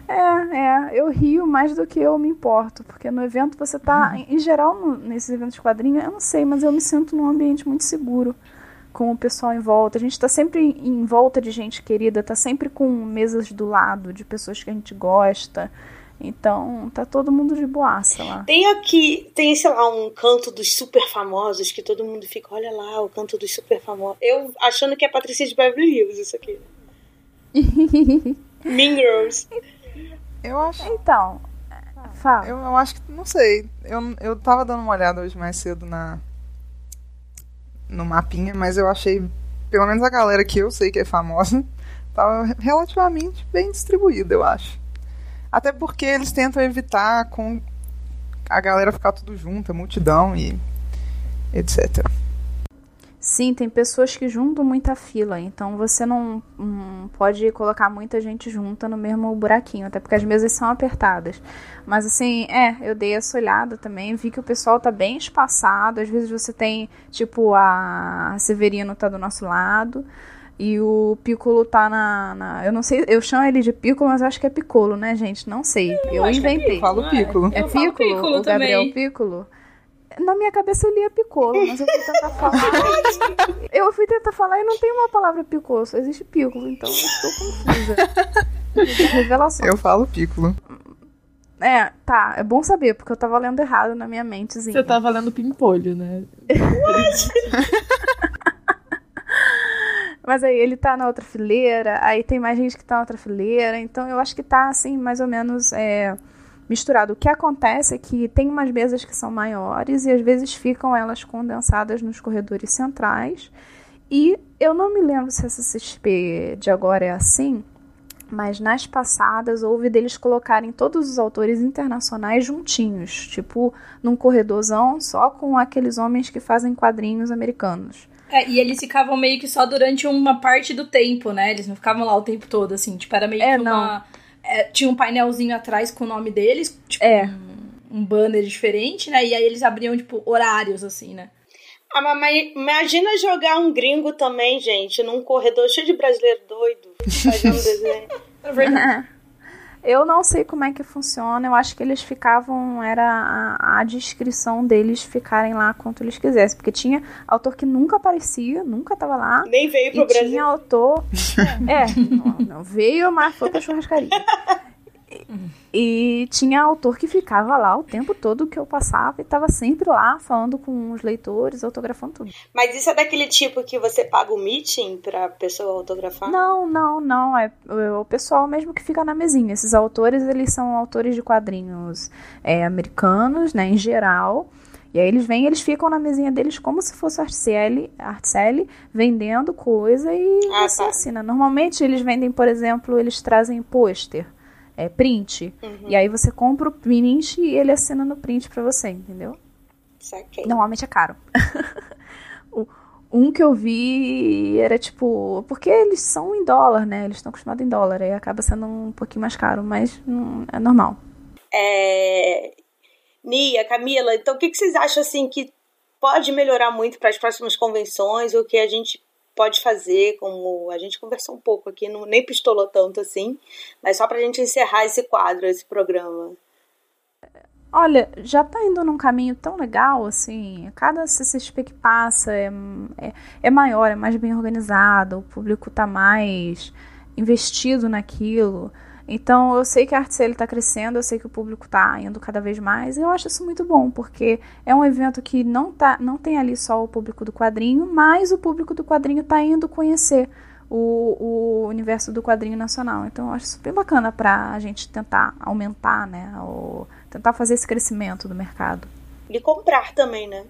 Speaker 4: É, é, eu rio mais do que eu me importo, porque no evento você tá, uhum. em geral, no, nesses eventos de quadrinho, eu não sei, mas eu me sinto num ambiente muito seguro com o pessoal em volta. A gente tá sempre em volta de gente querida, tá sempre com mesas do lado de pessoas que a gente gosta. Então, tá todo mundo de boaça lá.
Speaker 1: Tem aqui, tem, sei lá, um canto dos super famosos que todo mundo fica, olha lá, o canto dos super famosos. Eu achando que é Patrícia de Beverly Hills isso aqui. mean Girls.
Speaker 5: Eu acho.
Speaker 4: Então, fala.
Speaker 5: Eu, eu acho que. Não sei. Eu, eu tava dando uma olhada hoje mais cedo na. no mapinha, mas eu achei, pelo menos a galera que eu sei que é famosa, tava relativamente bem distribuída, eu acho. Até porque eles tentam evitar com a galera ficar tudo junto, a multidão e etc.
Speaker 4: Sim, tem pessoas que juntam muita fila, então você não, pode colocar muita gente junta no mesmo buraquinho, até porque as mesas são apertadas. Mas assim, é, eu dei essa olhada também, vi que o pessoal tá bem espaçado, às vezes você tem, tipo, a Severino tá do nosso lado, e o Piccolo tá na, na, Eu não sei, eu chamo ele de Piccolo, mas acho que é Piccolo, né, gente? Não sei. Eu, eu é inventei.
Speaker 5: eu falo Piccolo.
Speaker 4: É, é Piccolo? Piccolo o Gabriel também. Piccolo? Na minha cabeça eu lia Piccolo, mas eu fui tentar falar. eu fui tentar falar e não tem uma palavra Piccolo, só existe Piccolo, então eu estou confusa. Revelação.
Speaker 5: Eu falo Piccolo.
Speaker 4: É, tá, é bom saber, porque eu tava lendo errado na minha mentezinha.
Speaker 2: Você tava lendo Pimpolho, né?
Speaker 4: Mas aí ele tá na outra fileira, aí tem mais gente que tá na outra fileira, então eu acho que tá assim, mais ou menos é, misturado. O que acontece é que tem umas mesas que são maiores e às vezes ficam elas condensadas nos corredores centrais. E eu não me lembro se essa CXP de agora é assim, mas nas passadas houve deles colocarem todos os autores internacionais juntinhos, tipo num corredorzão só com aqueles homens que fazem quadrinhos americanos.
Speaker 3: É, e eles ficavam meio que só durante uma parte do tempo, né? Eles não ficavam lá o tempo todo, assim. Tipo, era meio é, que uma. É, tinha um painelzinho atrás com o nome deles, tipo, é. um, um banner diferente, né? E aí eles abriam, tipo, horários, assim, né?
Speaker 1: Ah, mas imagina jogar um gringo também, gente, num corredor cheio de brasileiro doido, fazendo desenho.
Speaker 3: É verdade.
Speaker 4: Eu não sei como é que funciona. Eu acho que eles ficavam. Era a, a descrição deles ficarem lá quanto eles quisessem. Porque tinha autor que nunca aparecia, nunca tava lá.
Speaker 1: Nem veio pro
Speaker 4: e
Speaker 1: Brasil.
Speaker 4: Tinha autor. é, não, não veio, mas foi pra churrascaria. E tinha autor que ficava lá o tempo todo que eu passava e estava sempre lá falando com os leitores, autografando tudo.
Speaker 1: Mas isso é daquele tipo que você paga o meeting pra pessoa autografar?
Speaker 4: Não, não, não. É, o pessoal mesmo que fica na mesinha. Esses autores, eles são autores de quadrinhos é, americanos, né, em geral. E aí eles vêm, eles ficam na mesinha deles como se fosse Artcele vendendo coisa e ah, você tá. assina. Normalmente eles vendem, por exemplo, eles trazem pôster é, print. Uhum. E aí você compra o print e ele assina no print pra você, entendeu?
Speaker 1: Saquei.
Speaker 4: Normalmente é caro. um que eu vi era tipo. Porque eles são em dólar, né? Eles estão acostumados em dólar. Aí acaba sendo um pouquinho mais caro, mas é normal.
Speaker 1: É. Nia, Camila, então o que, que vocês acham assim que pode melhorar muito para as próximas convenções? O que a gente pode fazer, como a gente conversou um pouco aqui, não, nem pistolou tanto assim, mas só para a gente encerrar esse quadro, esse programa.
Speaker 4: Olha, já está indo num caminho tão legal, assim, cada CCXP que passa é, é, é maior, é mais bem organizado, o público está mais investido naquilo. Então, eu sei que a Artcele está crescendo, eu sei que o público está indo cada vez mais, e eu acho isso muito bom, porque é um evento que não, tá, não tem ali só o público do quadrinho, mas o público do quadrinho está indo conhecer o, o universo do quadrinho nacional. Então, eu acho super bacana para a gente tentar aumentar, né, o, tentar fazer esse crescimento do mercado.
Speaker 1: E comprar também, né?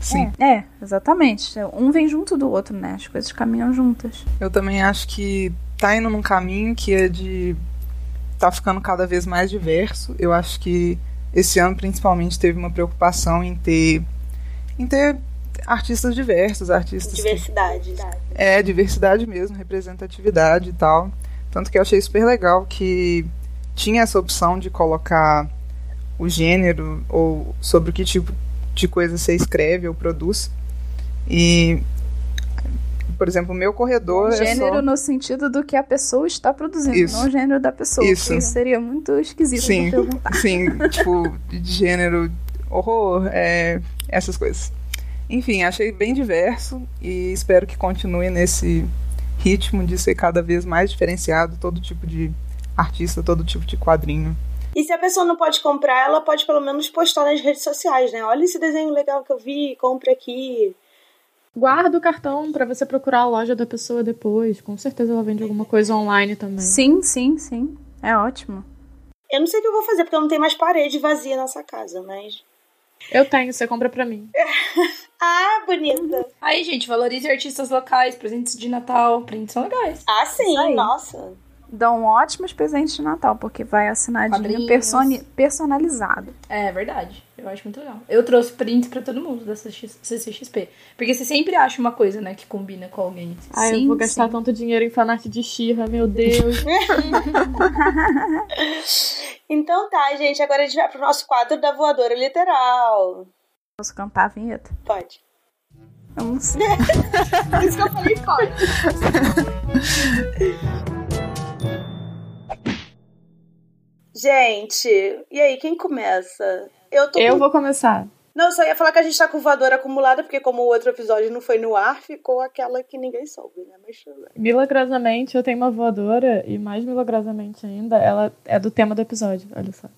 Speaker 5: Sim.
Speaker 4: É, é, exatamente. Um vem junto do outro, né? As coisas caminham juntas.
Speaker 5: Eu também acho que tá indo num caminho que é de está ficando cada vez mais diverso. Eu acho que esse ano principalmente teve uma preocupação em ter em ter artistas diversos, artistas
Speaker 1: diversidade. Que,
Speaker 5: é, diversidade mesmo, representatividade e tal. Tanto que eu achei super legal que tinha essa opção de colocar o gênero ou sobre que tipo de coisa você escreve ou produz. E por exemplo, o meu corredor
Speaker 4: gênero
Speaker 5: é
Speaker 4: Gênero no sentido do que a pessoa está produzindo, isso. não o gênero da pessoa. Isso. Isso seria muito esquisito
Speaker 5: sim,
Speaker 4: perguntar.
Speaker 5: Sim, tipo, de gênero, horror, é, essas coisas. Enfim, achei bem diverso e espero que continue nesse ritmo de ser cada vez mais diferenciado todo tipo de artista, todo tipo de quadrinho.
Speaker 1: E se a pessoa não pode comprar, ela pode pelo menos postar nas redes sociais, né? Olha esse desenho legal que eu vi, compre aqui.
Speaker 2: Guarda o cartão para você procurar a loja da pessoa depois. Com certeza ela vende alguma coisa online também.
Speaker 4: Sim, sim, sim. É ótimo.
Speaker 1: Eu não sei o que eu vou fazer, porque eu não tenho mais parede vazia nessa casa, mas.
Speaker 2: Eu tenho, você compra pra mim.
Speaker 1: ah, bonita.
Speaker 3: Aí, gente, valorize artistas locais, presentes de Natal, prints são legais.
Speaker 1: Ah, sim, nossa.
Speaker 4: Dão ótimos presentes de Natal, porque vai assinadinho personi- personalizado.
Speaker 3: É verdade. Eu acho muito legal. Eu trouxe prints pra todo mundo da CCXP. Porque você sempre acha uma coisa, né, que combina com alguém.
Speaker 2: Ai, eu vou gastar
Speaker 4: sim.
Speaker 2: tanto dinheiro em fanart de Xirra, meu Deus.
Speaker 1: Então tá, gente. Agora a gente vai pro nosso quadro da voadora literal.
Speaker 4: Posso cantar a vinheta?
Speaker 1: Pode.
Speaker 4: Eu não sei.
Speaker 1: Por isso que eu falei pode. Gente, e aí, quem começa? Eu tô
Speaker 2: eu
Speaker 1: com...
Speaker 2: vou começar.
Speaker 1: Não, eu só ia falar que a gente tá com voadora acumulada, porque como o outro episódio não foi no ar, ficou aquela que ninguém soube, né? Mas tudo bem.
Speaker 2: Milagrosamente, eu tenho uma voadora, e mais milagrosamente ainda, ela é do tema do episódio, olha só.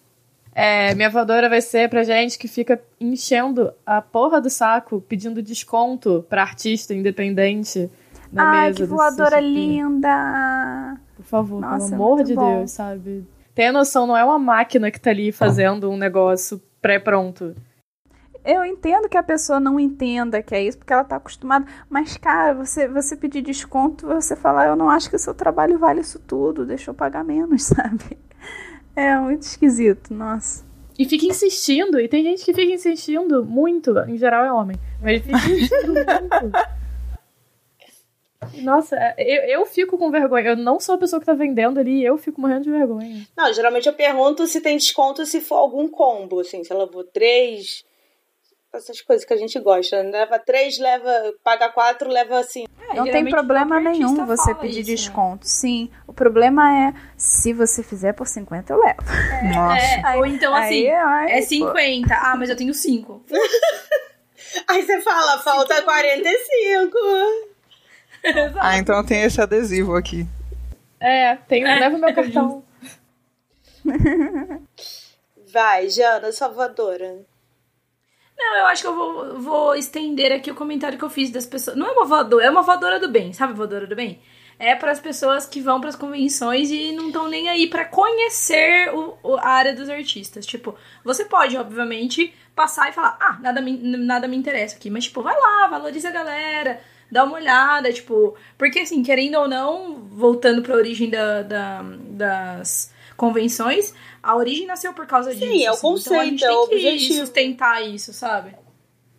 Speaker 2: É, minha voadora vai ser pra gente que fica enchendo a porra do saco, pedindo desconto pra artista independente na
Speaker 4: Ai,
Speaker 2: mesa
Speaker 4: que
Speaker 2: do
Speaker 4: voadora linda!
Speaker 2: Por favor,
Speaker 4: Nossa,
Speaker 2: pelo amor de
Speaker 4: bom.
Speaker 2: Deus, sabe? Tenha noção, não é uma máquina que tá ali fazendo um negócio pré-pronto.
Speaker 4: Eu entendo que a pessoa não entenda que é isso, porque ela tá acostumada. Mas, cara, você, você pedir desconto, você falar, eu não acho que o seu trabalho vale isso tudo, deixa eu pagar menos, sabe? É muito esquisito, nossa.
Speaker 2: E fica insistindo, e tem gente que fica insistindo muito, em geral é homem, mas fica insistindo muito. Nossa, eu, eu fico com vergonha. Eu não sou a pessoa que tá vendendo ali, eu fico morrendo de vergonha.
Speaker 1: Não, geralmente eu pergunto se tem desconto se for algum combo, assim, se ela for três. Essas coisas que a gente gosta. né? Leva três, leva. Paga quatro, leva assim.
Speaker 3: É,
Speaker 4: não tem problema nenhum você pedir
Speaker 3: isso, né?
Speaker 4: desconto. Sim, o problema é se você fizer por 50, eu levo.
Speaker 5: Nossa.
Speaker 3: É, ou então assim,
Speaker 4: Aí, ai,
Speaker 3: é
Speaker 4: pô.
Speaker 3: 50. Ah, mas eu tenho 5.
Speaker 1: Aí você fala, falta 45.
Speaker 5: Ah, então eu tenho esse adesivo aqui.
Speaker 2: É, tenho, leva o meu cartão.
Speaker 1: Vai, Jana, salvadora.
Speaker 3: Não, eu acho que eu vou, vou estender aqui o comentário que eu fiz das pessoas. Não é uma voadora, é uma voadora do bem, sabe voadora do bem? É para as pessoas que vão para as convenções e não estão nem aí para conhecer o, o- a área dos artistas. Tipo, você pode, obviamente, passar e falar: ah, nada me, nada me interessa aqui. Mas, tipo, vai lá, valoriza a galera, dá uma olhada, tipo. Porque, assim, querendo ou não, voltando para a origem da, da- das convenções, a origem nasceu por causa
Speaker 1: Sim,
Speaker 3: disso.
Speaker 1: é o
Speaker 3: assim. então a gente
Speaker 1: conceito, é o
Speaker 3: tem que
Speaker 1: objetivo.
Speaker 3: sustentar isso, sabe?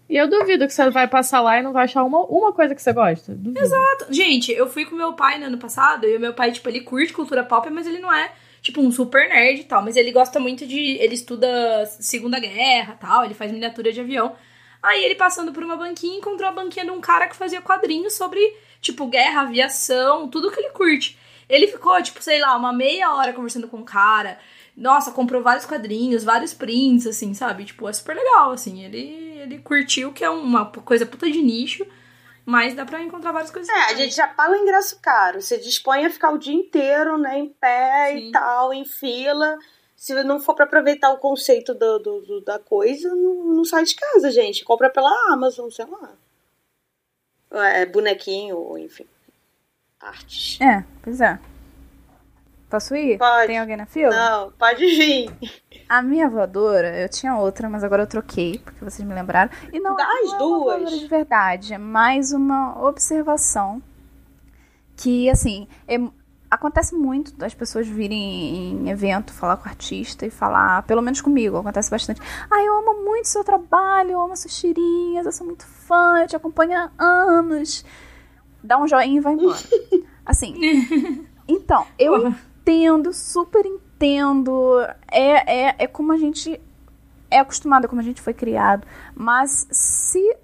Speaker 2: E eu duvido que você vai passar lá e não vai achar uma, uma coisa que você gosta. Duvido. Exato.
Speaker 3: Gente, eu fui com meu pai no ano passado e o meu pai, tipo, ele curte cultura pop, mas ele não é, tipo, um super nerd e tal. Mas ele gosta muito de. Ele estuda Segunda Guerra e tal, ele faz miniatura de avião. Aí ele passando por uma banquinha encontrou a banquinha de um cara que fazia quadrinhos sobre, tipo, guerra, aviação, tudo que ele curte. Ele ficou, tipo, sei lá, uma meia hora conversando com o cara. Nossa, comprou vários quadrinhos, vários prints, assim, sabe? Tipo, é super legal, assim. Ele, ele curtiu, que é uma coisa puta de nicho, mas dá pra encontrar várias coisas.
Speaker 1: É, a gente já paga o ingresso caro. Você dispõe a ficar o dia inteiro, né, em pé
Speaker 3: Sim.
Speaker 1: e tal, em fila. Se não for pra aproveitar o conceito do, do- do- da coisa, não, não sai de casa, gente. Compra pela Amazon, sei lá. É, bonequinho, enfim. Artes.
Speaker 4: É, pois é. Posso ir?
Speaker 1: Pode.
Speaker 4: Tem alguém na fila?
Speaker 1: Não, pode vir.
Speaker 4: A minha voadora, eu tinha outra, mas agora eu troquei, porque vocês me lembraram. E não,
Speaker 1: Dá
Speaker 4: não é
Speaker 1: duas.
Speaker 4: uma voadora de verdade, é mais uma observação que, assim, é- acontece muito das pessoas virem em evento falar com o artista e falar, pelo menos comigo, acontece bastante. Ah, eu amo muito seu trabalho, eu amo suas tirinhas, eu sou muito fã, eu te acompanho há anos. Dá um joinha e vai embora. Assim, então, eu
Speaker 3: Porra.
Speaker 4: entendo, super entendo. É, é, é como a gente é acostumado, é como a gente foi criado. Mas se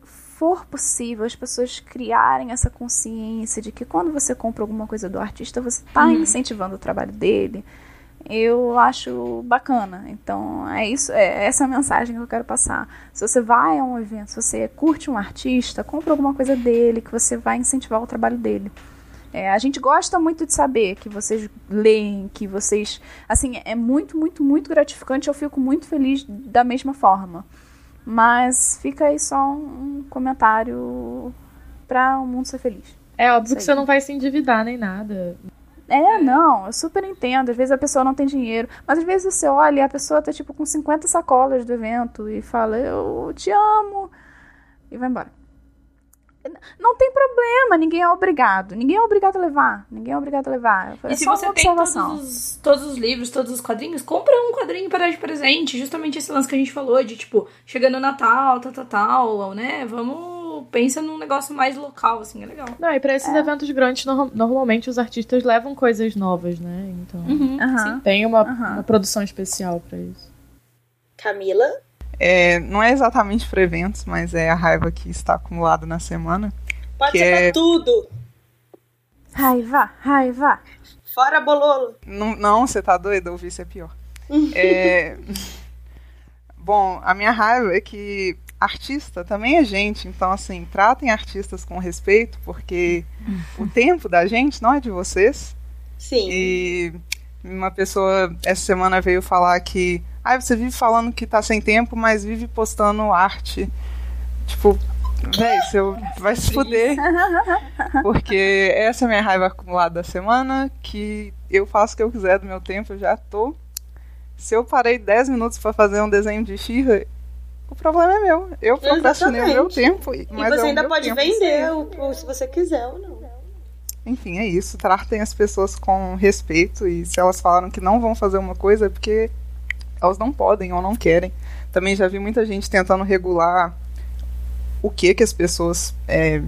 Speaker 4: for possível as pessoas criarem essa consciência de que quando você compra alguma coisa do artista, você está incentivando o trabalho dele, eu acho bacana. Então, é isso, é essa a mensagem que eu quero passar. Se você vai a um evento, se você curte um artista, compra alguma coisa dele, que você vai incentivar o trabalho dele. É, a gente gosta muito de saber que vocês leem, que vocês. Assim, é muito, muito, muito gratificante. Eu fico muito feliz da mesma forma. Mas fica aí só um, comentário para o mundo ser feliz.
Speaker 2: É óbvio que você não vai se endividar nem nada.
Speaker 4: É, não, eu super entendo. Às vezes a pessoa não tem dinheiro, mas às vezes você olha e a pessoa tá tipo com 50 sacolas do evento e fala, eu te amo, e vai embora. Não tem problema, ninguém é obrigado. Ninguém é obrigado a levar. Ninguém é obrigado a levar. É
Speaker 3: E se
Speaker 4: só
Speaker 3: você
Speaker 4: uma
Speaker 3: tem todos
Speaker 4: observação.
Speaker 3: os, todos os livros, todos os quadrinhos, compra um quadrinho para dar de presente. Justamente esse lance que a gente falou de, tipo, chegando o Natal, tal, tal, tal, né? Vamos... Pensa num negócio mais local, assim, é legal.
Speaker 2: Não, e pra esses eventos grandes, no- normalmente os artistas levam coisas novas, né? Então.
Speaker 3: Uhum.
Speaker 2: Tem uma, uma produção especial pra isso.
Speaker 1: Camila?
Speaker 5: É, não é exatamente para eventos, mas é a raiva que está acumulada na semana.
Speaker 1: Pode
Speaker 5: Que
Speaker 1: ser
Speaker 5: é-
Speaker 1: pra tudo.
Speaker 4: Raiva, raiva.
Speaker 1: Fora bololo.
Speaker 5: Não, não, você tá doido? Ouvir isso é pior. É, Bom, a minha raiva é que artista também é gente, então assim, tratem artistas com respeito, porque o tempo da gente não é de vocês.
Speaker 1: Sim.
Speaker 5: E uma pessoa essa semana veio falar que ah, você vive falando que tá sem tempo, mas vive postando arte. Tipo, véi, seu, vai se fuder. Porque essa é a minha raiva acumulada da semana, que eu faço o que eu quiser do meu tempo, eu já tô. Se eu parei 10 minutos pra fazer um desenho de Xirra, o problema é meu. Eu procrastinei o meu
Speaker 1: Exatamente.
Speaker 5: tempo.
Speaker 1: E
Speaker 5: Mas
Speaker 1: você
Speaker 5: é
Speaker 1: ainda pode
Speaker 5: tempo,
Speaker 1: vender o, o- se você quiser ou não.
Speaker 5: Enfim, é isso. Tratem as pessoas com respeito e se elas falaram que não vão fazer uma coisa é porque elas não podem ou não querem. Também já vi muita gente tentando regular o que que as pessoas é,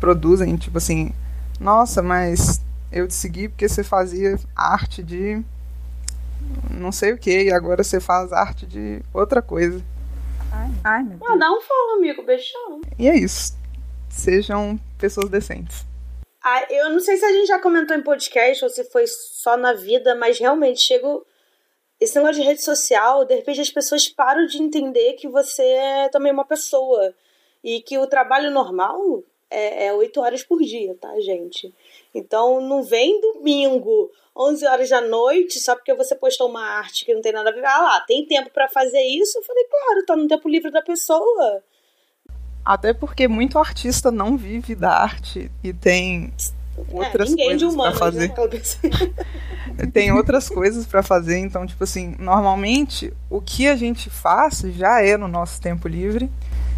Speaker 5: produzem. Tipo assim, nossa, mas eu te segui porque você fazia arte de não sei o que e agora você faz arte de outra coisa.
Speaker 4: Ai, meu
Speaker 1: Ah,
Speaker 4: Deus.
Speaker 1: dá um follow, amigo. Beijão.
Speaker 5: E é isso. Sejam pessoas decentes.
Speaker 1: Ah, eu não sei se a gente já comentou em podcast ou se foi só na vida, mas realmente chego. Esse negócio de rede social, de repente as pessoas param de entender que você é também uma pessoa. E que o trabalho normal é, é 8 horas por dia, tá, gente? Então não vem domingo, 11 horas da noite, só porque você postou uma arte que não tem nada a ver. Ah lá, tem tempo pra fazer isso? Eu falei, claro, tá no tempo livre da pessoa.
Speaker 5: Até porque muito artista não vive da arte e tem outras
Speaker 1: é, ninguém de
Speaker 5: coisas pra
Speaker 1: humanos,
Speaker 5: fazer.
Speaker 1: né?
Speaker 5: Tem outras coisas pra fazer, então tipo assim, normalmente o que a gente faz já é no nosso tempo livre,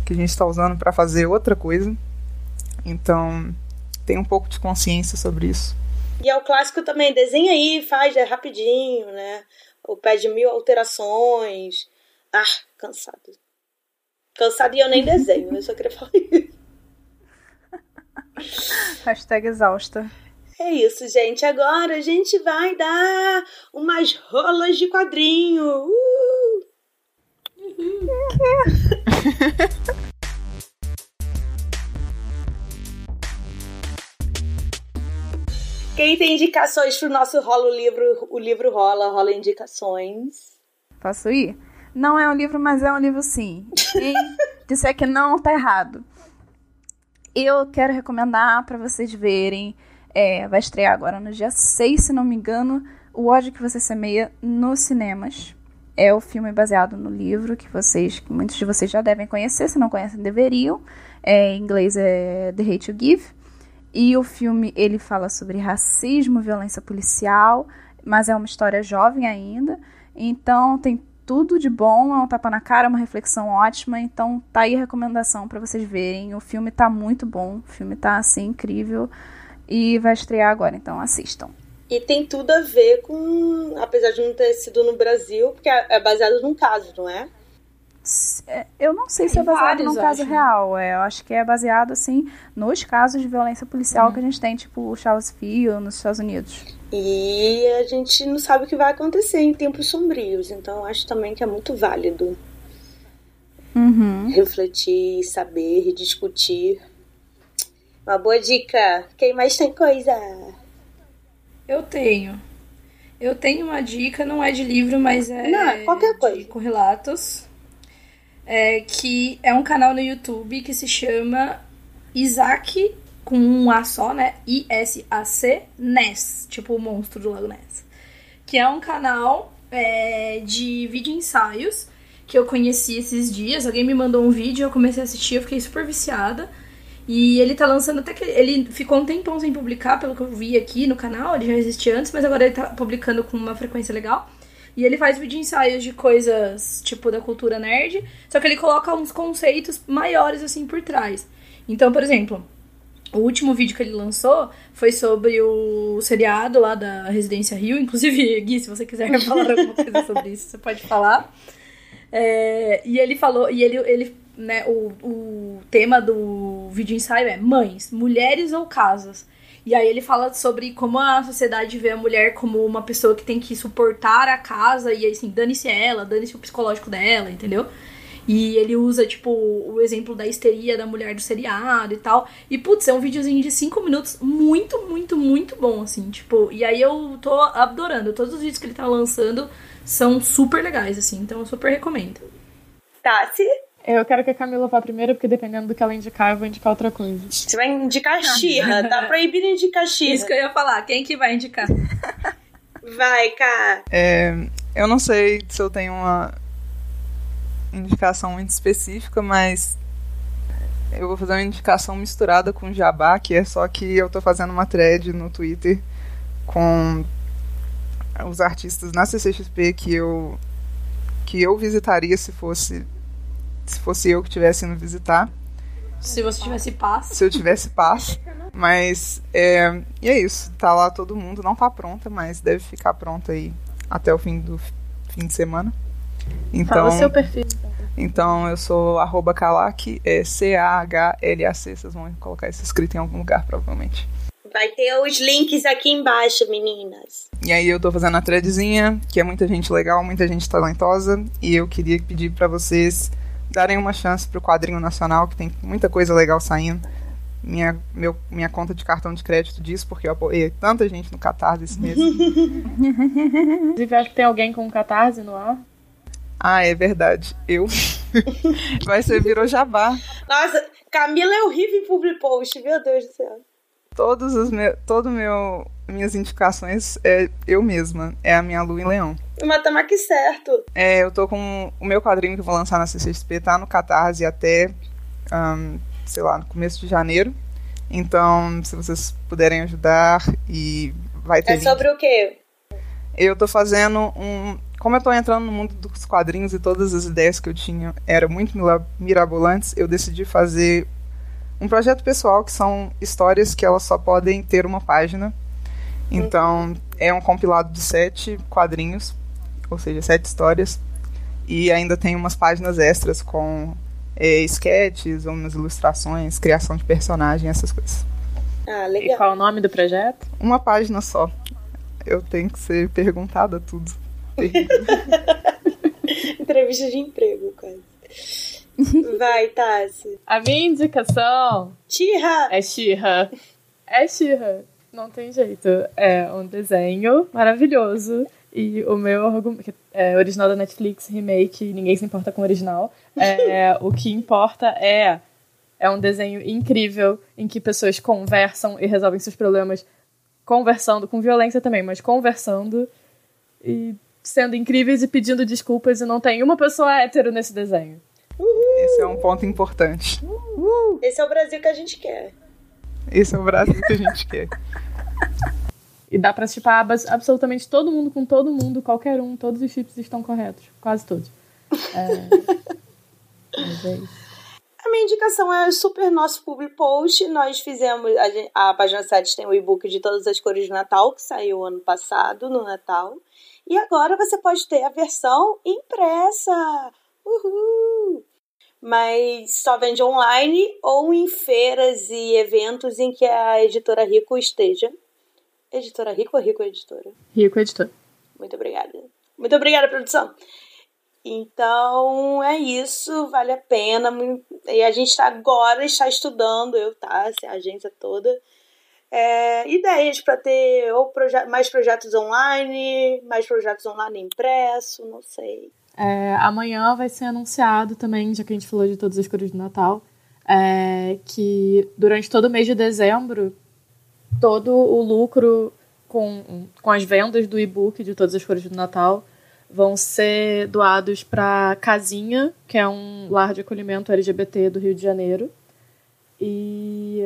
Speaker 5: que a gente tá usando pra fazer outra coisa. Então, tem um pouco de consciência sobre isso.
Speaker 1: E é o clássico também, desenha aí, faz, é rapidinho, né? Ou pede mil alterações. Ah, cansado. Cansado e eu nem desenho, eu só queria falar isso.
Speaker 4: Hashtag exausta.
Speaker 1: É isso, gente. Agora a gente vai dar umas rolas de quadrinho. Uh! Quem tem indicações pro nosso rola o livro, o livro rola, rola indicações.
Speaker 4: Posso ir? Não é um livro, mas é um livro sim. Quem disser que não, tá errado. Eu quero recomendar pra vocês verem. é, vai estrear agora no dia 6, se não me engano, O ódio que você semeia nos cinemas. É o filme baseado no livro que vocês, que muitos de vocês já devem conhecer, se não conhecem, deveriam. É, em inglês é The Hate You Give. E o filme ele fala sobre racismo, violência policial, mas é uma história jovem ainda. Então tem tudo de bom, é um tapa na cara, uma reflexão ótima. Então tá aí a recomendação para vocês verem. O filme tá muito bom, o filme tá assim incrível e vai estrear agora, então assistam.
Speaker 1: E tem tudo a ver com. Apesar de não ter sido no Brasil, porque é é baseado num caso, não é?
Speaker 4: É, Eu não sei se
Speaker 3: Tem
Speaker 4: é baseado
Speaker 3: vários,
Speaker 4: num caso
Speaker 3: acho,
Speaker 4: real. É, eu acho que é baseado, assim, nos casos de violência policial que a gente tem, tipo o Charlottesville, nos Estados Unidos.
Speaker 1: E a gente não sabe o que vai acontecer em tempos sombrios. Então eu acho também que é muito válido
Speaker 4: Uhum.
Speaker 1: refletir, saber, discutir. Uma boa dica. Quem mais tem coisa?
Speaker 3: Eu tenho. Eu tenho uma dica, não é de livro, mas é
Speaker 1: Não, qualquer coisa.
Speaker 3: de correlatos. É, que é um canal no YouTube que se chama Isaac, com um A só, né? I-S-A-C Ness, tipo o monstro do Lago Ness. Que é um canal é, de vídeo ensaios que eu conheci esses dias. Alguém me mandou um vídeo, eu comecei a assistir, eu fiquei super viciada. E ele tá lançando até que. Ele ficou um tempão sem publicar, pelo que eu vi aqui no canal. Ele já existia antes, mas agora ele tá publicando com uma frequência legal. E ele faz vídeo ensaios de coisas tipo da cultura nerd, só que ele coloca uns conceitos maiores assim por trás. Então, por exemplo, o último vídeo que ele lançou foi sobre o seriado lá da Residência Rio. Inclusive, Gui, se você quiser falar alguma coisa sobre isso, você pode falar. É, e ele falou, e ele, ele né, o, o tema do vídeo ensaio é mães, mulheres ou casas. E aí ele fala sobre como a sociedade vê a mulher como uma pessoa que tem que suportar a casa e assim, dane-se ela, dane-se o psicológico dela, entendeu? E ele usa, tipo, o exemplo da histeria da mulher do seriado e tal. E, putz, é um videozinho de 5 minutos muito, muito, muito bom, assim. Tipo, e aí eu tô adorando. Todos os vídeos que ele tá lançando são super legais, assim. Então eu super recomendo.
Speaker 1: Tassi?
Speaker 2: Eu quero que a Camila vá primeiro, porque dependendo do que ela indicar, eu vou indicar outra coisa.
Speaker 1: Você vai indicar Xirra. tá proibido indicar Xirra.
Speaker 3: Isso que eu ia falar. Quem que vai indicar?
Speaker 1: Vai, cá.
Speaker 5: É, eu não sei se eu tenho uma indicação muito específica, mas eu vou fazer uma indicação misturada com jabá, que é só que eu tô fazendo uma thread no Twitter com os artistas na CCXP que eu que eu visitaria se fosse se fosse eu que estivesse indo visitar.
Speaker 3: Se você tivesse paz.
Speaker 5: Se eu tivesse paz. Mas é, e é isso. Tá lá todo mundo. Não tá pronta, mas deve ficar pronta aí até o fim do fim de semana. Então,
Speaker 2: Fala o seu perfil.
Speaker 5: Então eu sou arroba Kalak, é C-A-H-L-A-C. Vocês vão colocar isso escrito em algum lugar, provavelmente.
Speaker 1: Vai ter os links aqui embaixo, meninas.
Speaker 5: E aí eu tô fazendo a threadzinha, que é muita gente legal, muita gente talentosa. E eu queria pedir para vocês darem uma chance pro quadrinho nacional, que tem muita coisa legal saindo. Minha, meu, minha conta de cartão de crédito diz, porque eu apoiei tanta gente no Catarse esse mês.
Speaker 2: Inclusive, acho que tem alguém com Catarse no ar.
Speaker 5: Ah, é verdade. Eu. Vai ser virou jabá.
Speaker 1: Nossa, Camila é horrível em public post, meu Deus do céu.
Speaker 5: Todos os meus. Todo meu. Minhas indicações é eu mesma. É a minha Lu em Leão.
Speaker 1: Mas tá mais que certo.
Speaker 5: É, eu tô com. O meu quadrinho que eu vou lançar na CCXP tá no Catarse até. Um, sei lá, no começo de janeiro. Então, se vocês puderem ajudar e vai ter.
Speaker 1: É
Speaker 5: link.
Speaker 1: sobre o quê?
Speaker 5: Eu tô fazendo um. Como eu tô entrando no mundo dos quadrinhos e todas as ideias que eu tinha eram muito mirabolantes, eu decidi fazer um projeto pessoal que são histórias que elas só podem ter uma página. Então, é um compilado de sete quadrinhos, ou seja, sete histórias. E ainda tem umas páginas extras com é, sketches, umas ilustrações, criação de personagem, essas coisas.
Speaker 1: Ah,
Speaker 2: E
Speaker 1: legal.
Speaker 2: qual é o nome do projeto?
Speaker 5: Uma página só. Eu tenho que ser perguntada tudo.
Speaker 1: Entrevista de emprego, quase. Vai, Tassi.
Speaker 2: A minha indicação
Speaker 1: Tira!
Speaker 2: é Shira. É Shira. Não tem jeito. É um desenho maravilhoso. E o meu argumento. É original da Netflix, remake, ninguém se importa com o original. É, o que importa é. É um desenho incrível em que pessoas conversam e resolvem seus problemas conversando, com violência também, mas conversando e sendo incríveis e pedindo desculpas. E não tem uma pessoa hétero nesse desenho.
Speaker 5: Esse é um ponto importante.
Speaker 1: Esse é o Brasil que a gente quer.
Speaker 5: Esse é o Brasil que a gente quer.
Speaker 2: E dá pra chipar absolutamente todo mundo com todo mundo, qualquer um, todos os chips estão corretos. Quase todos. É... Mas é isso.
Speaker 1: A minha indicação é super nosso public post. Nós fizemos. A, a página 7 tem o e-book de todas as cores de Natal, que saiu ano passado, no Natal. E agora você pode ter a versão impressa. Uhul! Mas só vende online ou em feiras e eventos em que a editora Rico esteja. Editora Rico ou Rico Editora?
Speaker 2: Rico editor.
Speaker 1: Muito obrigada. Muito obrigada, produção. Então é isso, vale a pena. E a gente tá agora está estudando, eu, tá? A agência toda. É, ideias para ter ou proje mais projetos online, mais projetos online impresso, não sei.
Speaker 2: É, amanhã vai ser anunciado também, já que a gente falou de todas as cores do Natal, é, que durante todo o mês de dezembro, todo o lucro com, com as vendas do e-book de todas as cores do Natal vão ser doados para Casinha, que é um lar de acolhimento LGBT do Rio de Janeiro. E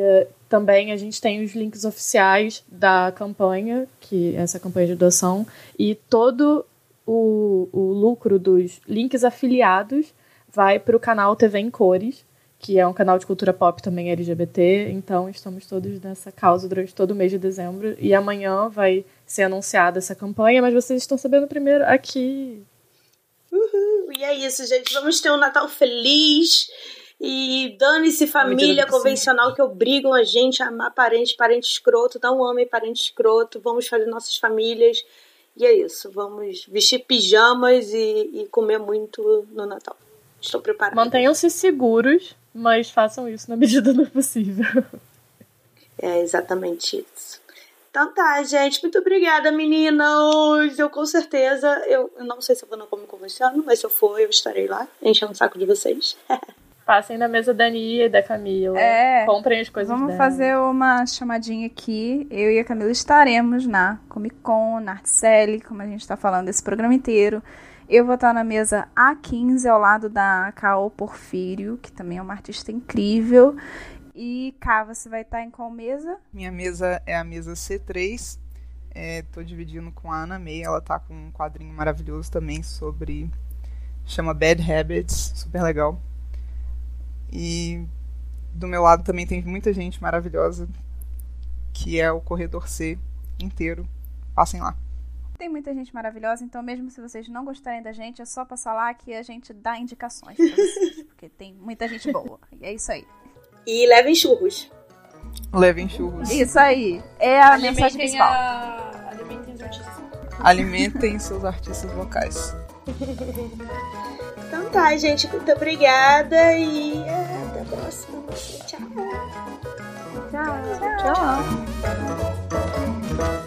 Speaker 2: também a gente tem os links oficiais da campanha, que é essa campanha de doação, e todo o, o lucro dos links afiliados vai para o canal TV em Cores, que é um canal de cultura pop também LGBT. Então estamos todos nessa causa durante todo o mês de dezembro. E amanhã vai ser anunciada essa campanha, mas vocês estão sabendo primeiro aqui.
Speaker 1: Uhul. E é isso, gente. Vamos ter um Natal feliz. E dane-se família convencional que obrigam a gente a amar parente, parente escroto. Não amem parente escroto. Vamos fazer nossas famílias. E é isso. Vamos vestir pijamas e, e comer muito no Natal. Estou preparada.
Speaker 2: Mantenham-se seguros, mas façam isso na medida do possível.
Speaker 1: É exatamente isso. Então tá, gente. Muito obrigada, meninas. Eu com certeza, eu, eu não sei se eu vou no Como Conversando, mas se eu for, eu estarei lá, enchendo o saco de vocês.
Speaker 2: Passem na mesa da Nia e da Camila.
Speaker 4: É.
Speaker 2: Comprem as coisas
Speaker 4: Vamos
Speaker 2: dela.
Speaker 4: fazer uma chamadinha aqui. Eu e a Camila estaremos na Comic Con, na Articelli, como a gente está falando desse programa inteiro. Eu vou estar na mesa A15 ao lado da Caô Porfírio, que também é uma artista incrível. E Cá, você vai estar em qual mesa?
Speaker 5: Minha mesa é a mesa C3. Estou dividindo com a Ana May. Ela tá com um quadrinho maravilhoso também sobre. chama Bad Habits, super legal. E do meu lado também tem muita gente maravilhosa, que é o Corredor C inteiro. Passem lá.
Speaker 4: Tem muita gente maravilhosa, então mesmo se vocês não gostarem da gente, é só passar lá que a gente dá indicações pra vocês. porque tem muita gente boa. E é isso aí.
Speaker 1: E levem churros.
Speaker 5: Levem churros.
Speaker 4: Isso aí. É a mensagem principal.
Speaker 3: A... Alimentem os artistas.
Speaker 5: Alimentem seus artistas locais.
Speaker 1: Então tá, gente. Muito obrigada e é, até a próxima. Tchau.
Speaker 4: Tchau. Tchau.